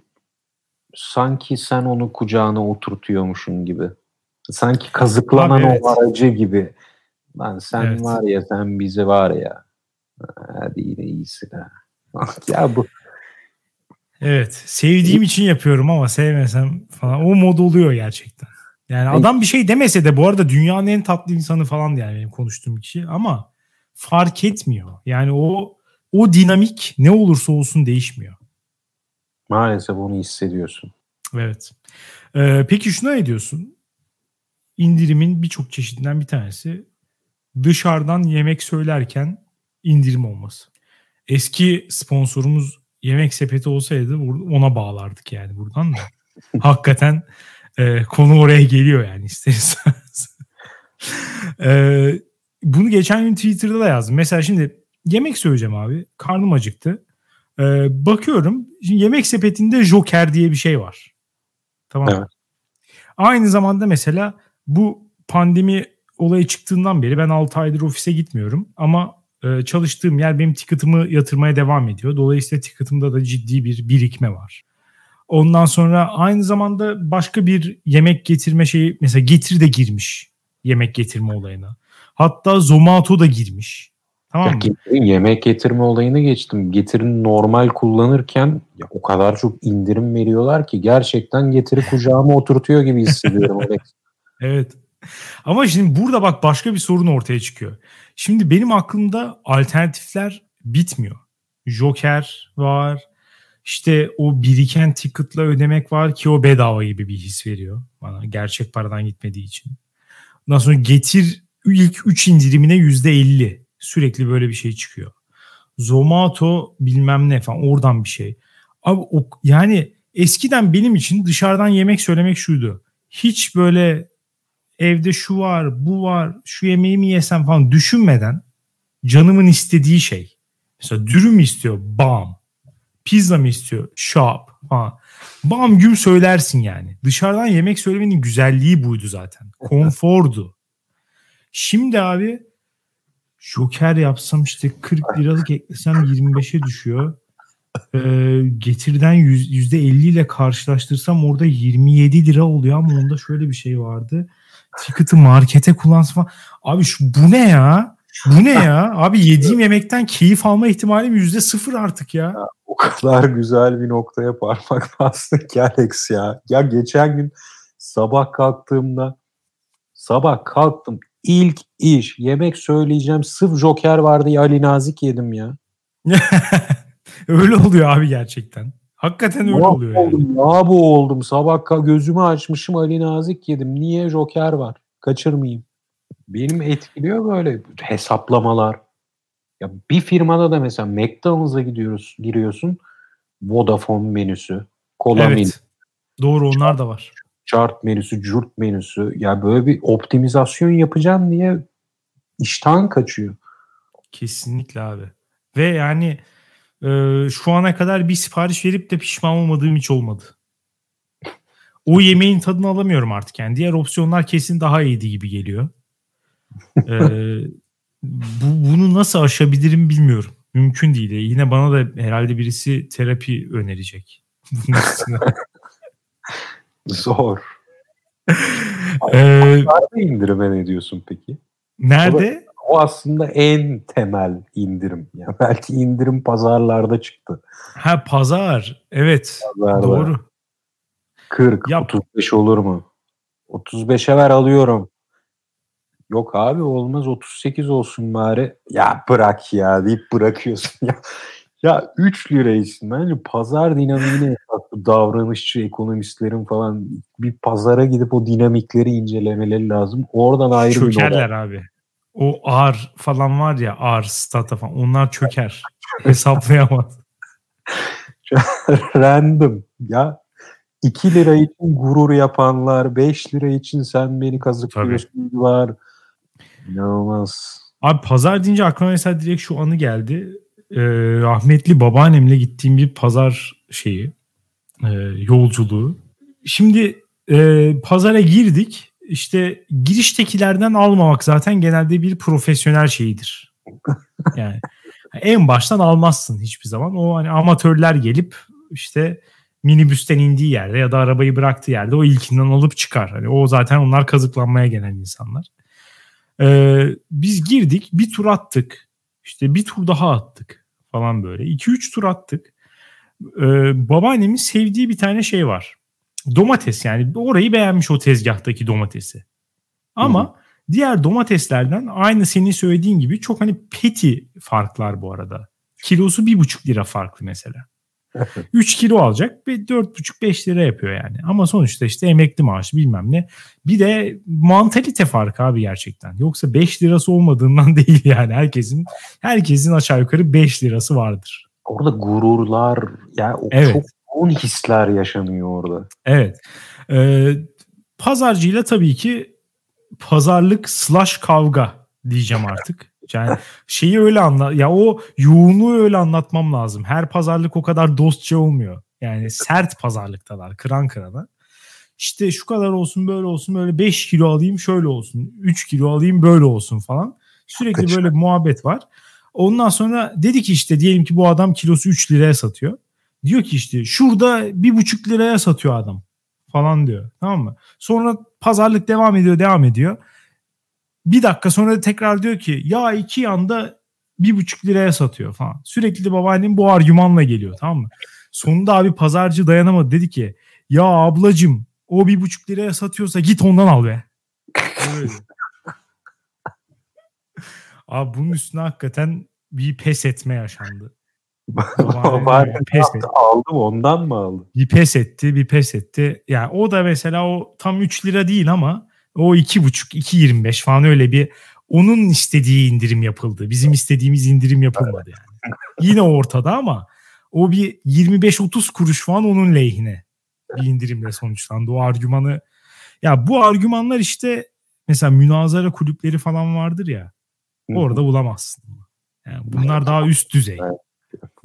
Sanki sen onu kucağına oturtuyormuşsun gibi. Sanki kazıklanan Abi, evet. o aracı gibi. Ben sen evet. var ya sen bizi var ya. Hadi yine iyisin ha. ya bu Evet. Sevdiğim için yapıyorum ama sevmesem falan. O mod oluyor gerçekten. Yani adam bir şey demese de bu arada dünyanın en tatlı insanı falan yani benim konuştuğum kişi ama fark etmiyor. Yani o o dinamik ne olursa olsun değişmiyor. Maalesef onu hissediyorsun. Evet. Ee, peki şuna ne diyorsun? İndirimin birçok çeşidinden bir tanesi dışarıdan yemek söylerken indirim olması. Eski sponsorumuz Yemek Sepeti olsaydı ona bağlardık yani buradan da. Hakikaten e, konu oraya geliyor yani isterseniz. e, bunu geçen gün Twitter'da da yazdım. Mesela şimdi yemek söyleyeceğim abi. Karnım acıktı. E, bakıyorum. Şimdi yemek sepetinde Joker diye bir şey var. Tamam? Evet. Aynı zamanda mesela bu pandemi olayı çıktığından beri ben 6 aydır ofise gitmiyorum. Ama e, çalıştığım yer benim ticket'ımı yatırmaya devam ediyor. Dolayısıyla ticket'ımda da ciddi bir birikme var. Ondan sonra aynı zamanda başka bir yemek getirme şeyi mesela Getir de girmiş yemek getirme olayına. Hatta Zomato da girmiş. Tamam mı? Getirin, yemek getirme olayını geçtim. Getirin normal kullanırken ya o kadar çok indirim veriyorlar ki gerçekten getiri kucağıma oturtuyor gibi hissediyorum. evet. Ama şimdi burada bak başka bir sorun ortaya çıkıyor. Şimdi benim aklımda alternatifler bitmiyor. Joker var. İşte o biriken ticket'la ödemek var ki o bedava gibi bir his veriyor bana. Gerçek paradan gitmediği için. Ondan sonra getir ilk 3 indirimine %50. Sürekli böyle bir şey çıkıyor. Zomato bilmem ne falan oradan bir şey. Abi o, yani eskiden benim için dışarıdan yemek söylemek şuydu. Hiç böyle evde şu var, bu var, şu yemeği mi yesem falan düşünmeden canımın istediği şey. Mesela dürüm istiyor? Bam. Pizza mı istiyor? Shop falan. Bam güm söylersin yani. Dışarıdan yemek söylemenin güzelliği buydu zaten. Konfordu. Şimdi abi Joker yapsam işte 40 liralık eklesem 25'e düşüyor. Ee, getirden %50 ile karşılaştırsam orada 27 lira oluyor ama onda şöyle bir şey vardı Ticket'ı markete kullansın falan. Abi şu bu ne ya? Bu ne ya? Abi yediğim yemekten keyif alma ihtimalim yüzde sıfır artık ya. ya. O kadar güzel bir noktaya parmak bastın ki Alex ya. Ya geçen gün sabah kalktığımda sabah kalktım ilk iş yemek söyleyeceğim sırf Joker vardı ya Ali Nazik yedim ya. öyle oluyor abi gerçekten. Hakikaten öyle Vah oluyor. Oldum, yani. Ya bu oldum. Sabah gözümü açmışım Ali Nazik yedim. Niye Joker var? Kaçırmayayım. Benim etkiliyor böyle hesaplamalar. Ya bir firmada da mesela McDonald's'a gidiyoruz, giriyorsun. Vodafone menüsü, kola evet. menüsü. Doğru onlar da var. Chart menüsü, curt menüsü. Ya böyle bir optimizasyon yapacağım diye iştahın kaçıyor. Kesinlikle abi. Ve yani e, şu ana kadar bir sipariş verip de pişman olmadığım hiç olmadı. O yemeğin tadını alamıyorum artık yani. Diğer opsiyonlar kesin daha iyiydi gibi geliyor. ee, bu, bunu nasıl aşabilirim bilmiyorum. Mümkün değil. Yine bana da herhalde birisi terapi önerecek. Bunun üstüne. Zor. ee, Nerede indirime ne diyorsun peki? Nerede? O, aslında en temel indirim. Yani belki indirim pazarlarda çıktı. Ha pazar. Evet. Pazarda. Doğru. 40, Yap. 35 olur mu? 35'e ver alıyorum. Yok abi olmaz 38 olsun bari. Ya bırak ya deyip bırakıyorsun ya. Ya 3 lira için bence pazar dinamiğine davranışçı ekonomistlerin falan bir pazara gidip o dinamikleri incelemeleri lazım. Oradan ayrı Çökerler bir abi. O ağır falan var ya ağır stata falan onlar çöker. Hesaplayamaz. Random. Ya 2 lira için gurur yapanlar, 5 lira için sen beni kazıklıyorsun var. İnanılmaz. Abi pazar deyince aklıma mesela direkt şu anı geldi. Ee, rahmetli babaannemle gittiğim bir pazar şeyi, e, yolculuğu. Şimdi e, pazara girdik. İşte giriştekilerden almamak zaten genelde bir profesyonel şeyidir. Yani en baştan almazsın hiçbir zaman. O hani amatörler gelip işte minibüsten indiği yerde ya da arabayı bıraktığı yerde o ilkinden alıp çıkar. Hani o zaten onlar kazıklanmaya gelen insanlar. Ee, biz girdik bir tur attık. İşte bir tur daha attık falan böyle. 2-3 tur attık. Ee, babaannemin sevdiği bir tane şey var. Domates yani orayı beğenmiş o tezgahtaki domatesi. Ama Hı. diğer domateslerden aynı senin söylediğin gibi çok hani peti farklar bu arada. Kilosu bir buçuk lira farklı mesela. 3 kilo alacak ve 4,5-5 lira yapıyor yani. Ama sonuçta işte emekli maaşı bilmem ne. Bir de mantalite farkı abi gerçekten. Yoksa 5 lirası olmadığından değil yani. Herkesin herkesin aşağı yukarı 5 lirası vardır. Orada gururlar yani o evet. çok yoğun hisler yaşanıyor orada. Evet. Ee, pazarcıyla tabii ki pazarlık slash kavga diyeceğim artık. Yani şeyi öyle anla ya o yoğunluğu öyle anlatmam lazım. Her pazarlık o kadar dostça olmuyor. Yani sert pazarlıktalar kıran kırana. İşte şu kadar olsun böyle olsun böyle 5 kilo alayım şöyle olsun. 3 kilo alayım böyle olsun falan. Sürekli böyle muhabbet var. Ondan sonra dedi ki işte diyelim ki bu adam kilosu 3 liraya satıyor. Diyor ki işte şurada bir buçuk liraya satıyor adam falan diyor. Tamam mı? Sonra pazarlık devam ediyor devam ediyor. Bir dakika sonra tekrar diyor ki ya iki yanda bir buçuk liraya satıyor falan. Sürekli babaannem bu argümanla geliyor tamam mı? Sonunda abi pazarcı dayanamadı dedi ki ya ablacım o bir buçuk liraya satıyorsa git ondan al be. abi bunun üstüne hakikaten bir pes etme yaşandı. Babaannem pes etti. aldı mı ondan mı aldı? Bir pes etti bir pes etti. Yani o da mesela o tam 3 lira değil ama o iki buçuk, iki yirmi beş falan öyle bir onun istediği indirim yapıldı. Bizim istediğimiz indirim yapılmadı yani. Yine ortada ama o bir 25-30 kuruş falan onun lehine bir indirimle sonuçlandı. O argümanı ya bu argümanlar işte mesela münazara kulüpleri falan vardır ya orada bulamazsın. Yani bunlar daha üst düzey.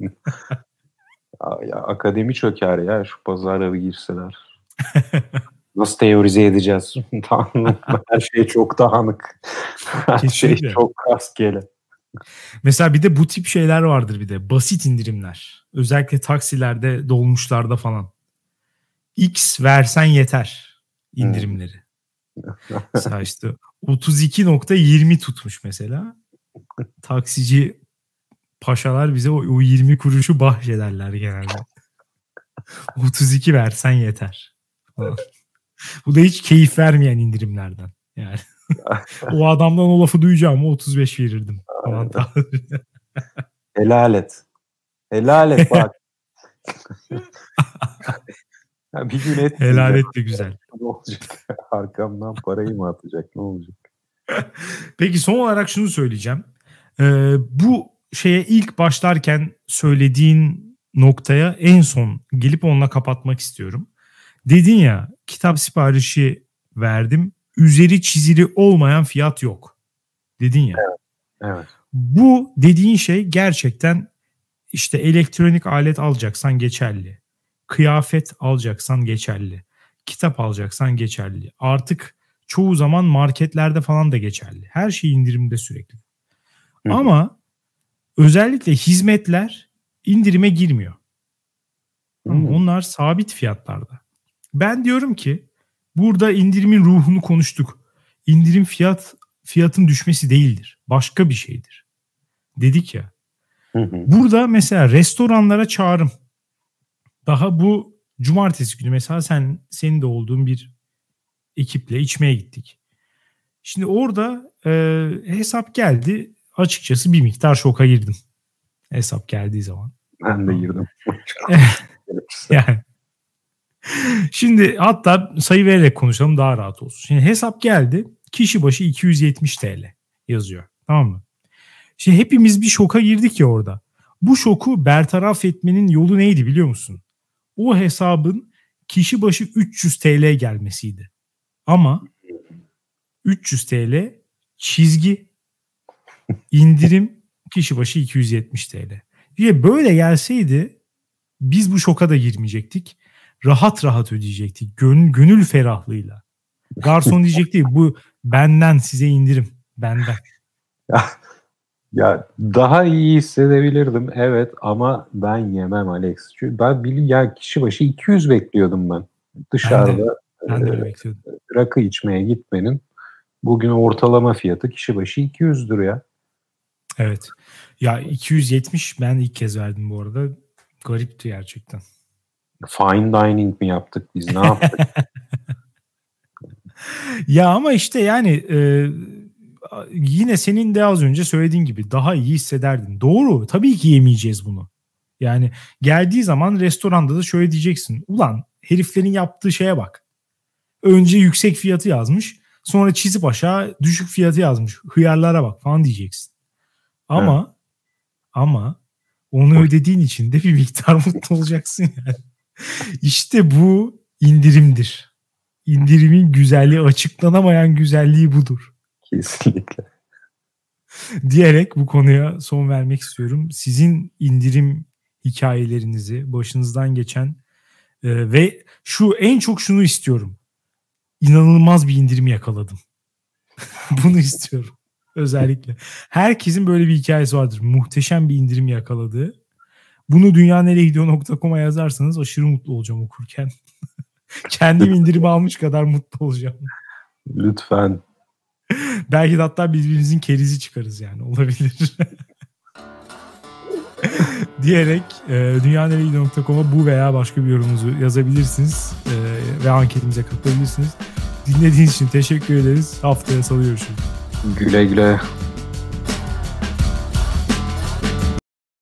ya, ya akademi çöker ya şu pazara bir girseler. Nasıl teorize edeceğiz? Her şey çok dağınık. Her şey çok rastgele. Mesela bir de bu tip şeyler vardır bir de. Basit indirimler. Özellikle taksilerde, dolmuşlarda falan. X versen yeter indirimleri. mesela işte 32.20 tutmuş mesela. Taksici paşalar bize o, o 20 kuruşu bahşederler genelde. 32 versen yeter. Bu da hiç keyif vermeyen indirimlerden. Yani o adamdan o lafı duyacağım 35 verirdim. Helal et. Helal et bak. ya bir gün et. Helal et de güzel. Ne olacak? Arkamdan parayı mı atacak? Ne olacak? Peki son olarak şunu söyleyeceğim. Ee, bu şeye ilk başlarken söylediğin noktaya en son gelip onunla kapatmak istiyorum. Dedin ya kitap siparişi verdim. Üzeri çizili olmayan fiyat yok. Dedin ya. Evet. evet. Bu dediğin şey gerçekten işte elektronik alet alacaksan geçerli. Kıyafet alacaksan geçerli. Kitap alacaksan geçerli. Artık çoğu zaman marketlerde falan da geçerli. Her şey indirimde sürekli. Hı. Ama özellikle hizmetler indirime girmiyor. Hı. Onlar sabit fiyatlarda. Ben diyorum ki burada indirimin ruhunu konuştuk. İndirim fiyat fiyatın düşmesi değildir. Başka bir şeydir. Dedik ya. Hı hı. Burada mesela restoranlara çağrım. Daha bu cumartesi günü mesela sen senin de olduğun bir ekiple içmeye gittik. Şimdi orada e, hesap geldi. Açıkçası bir miktar şoka girdim. Hesap geldiği zaman. Ben de girdim. yani Şimdi hatta sayı vererek konuşalım daha rahat olsun. Şimdi hesap geldi. Kişi başı 270 TL yazıyor. Tamam mı? Şimdi hepimiz bir şoka girdik ya orada. Bu şoku bertaraf etmenin yolu neydi biliyor musun? O hesabın kişi başı 300 TL gelmesiydi. Ama 300 TL çizgi indirim kişi başı 270 TL. Diye böyle gelseydi biz bu şoka da girmeyecektik rahat rahat ödeyecektik. Gönül, gönül ferahlığıyla. Garson diyecekti bu benden size indirim. Benden. Ya, ya daha iyi hissedebilirdim evet ama ben yemem Alex. Çünkü ben bil ya kişi başı 200 bekliyordum ben. Dışarıda ben de, ben de bekliyordum. rakı içmeye gitmenin bugün ortalama fiyatı kişi başı 200'dür ya. Evet. Ya 270 ben ilk kez verdim bu arada. Garipti gerçekten. Fine dining mi yaptık biz ne yaptık? ya ama işte yani e, yine senin de az önce söylediğin gibi daha iyi hissederdin. Doğru tabii ki yemeyeceğiz bunu. Yani geldiği zaman restoranda da şöyle diyeceksin. Ulan heriflerin yaptığı şeye bak. Önce yüksek fiyatı yazmış. Sonra çizip aşağı düşük fiyatı yazmış. Hıyarlara bak falan diyeceksin. Ama evet. ama onu ödediğin için de bir miktar mutlu olacaksın yani. İşte bu indirimdir. İndirimin güzelliği, açıklanamayan güzelliği budur. Kesinlikle. Diyerek bu konuya son vermek istiyorum. Sizin indirim hikayelerinizi, başınızdan geçen e, ve şu en çok şunu istiyorum. İnanılmaz bir indirim yakaladım. Bunu istiyorum. Özellikle. Herkesin böyle bir hikayesi vardır. Muhteşem bir indirim yakaladığı. Bunu dünyanereyegidiyor.com'a yazarsanız aşırı mutlu olacağım okurken. Kendim indirim almış kadar mutlu olacağım. Lütfen. Belki de hatta birbirimizin kerizi çıkarız yani olabilir. diyerek e, dünyanereyegidiyor.com'a bu veya başka bir yorumunuzu yazabilirsiniz e, ve anketimize katılabilirsiniz. Dinlediğiniz için teşekkür ederiz. Haftaya salı görüşürüz. Güle güle.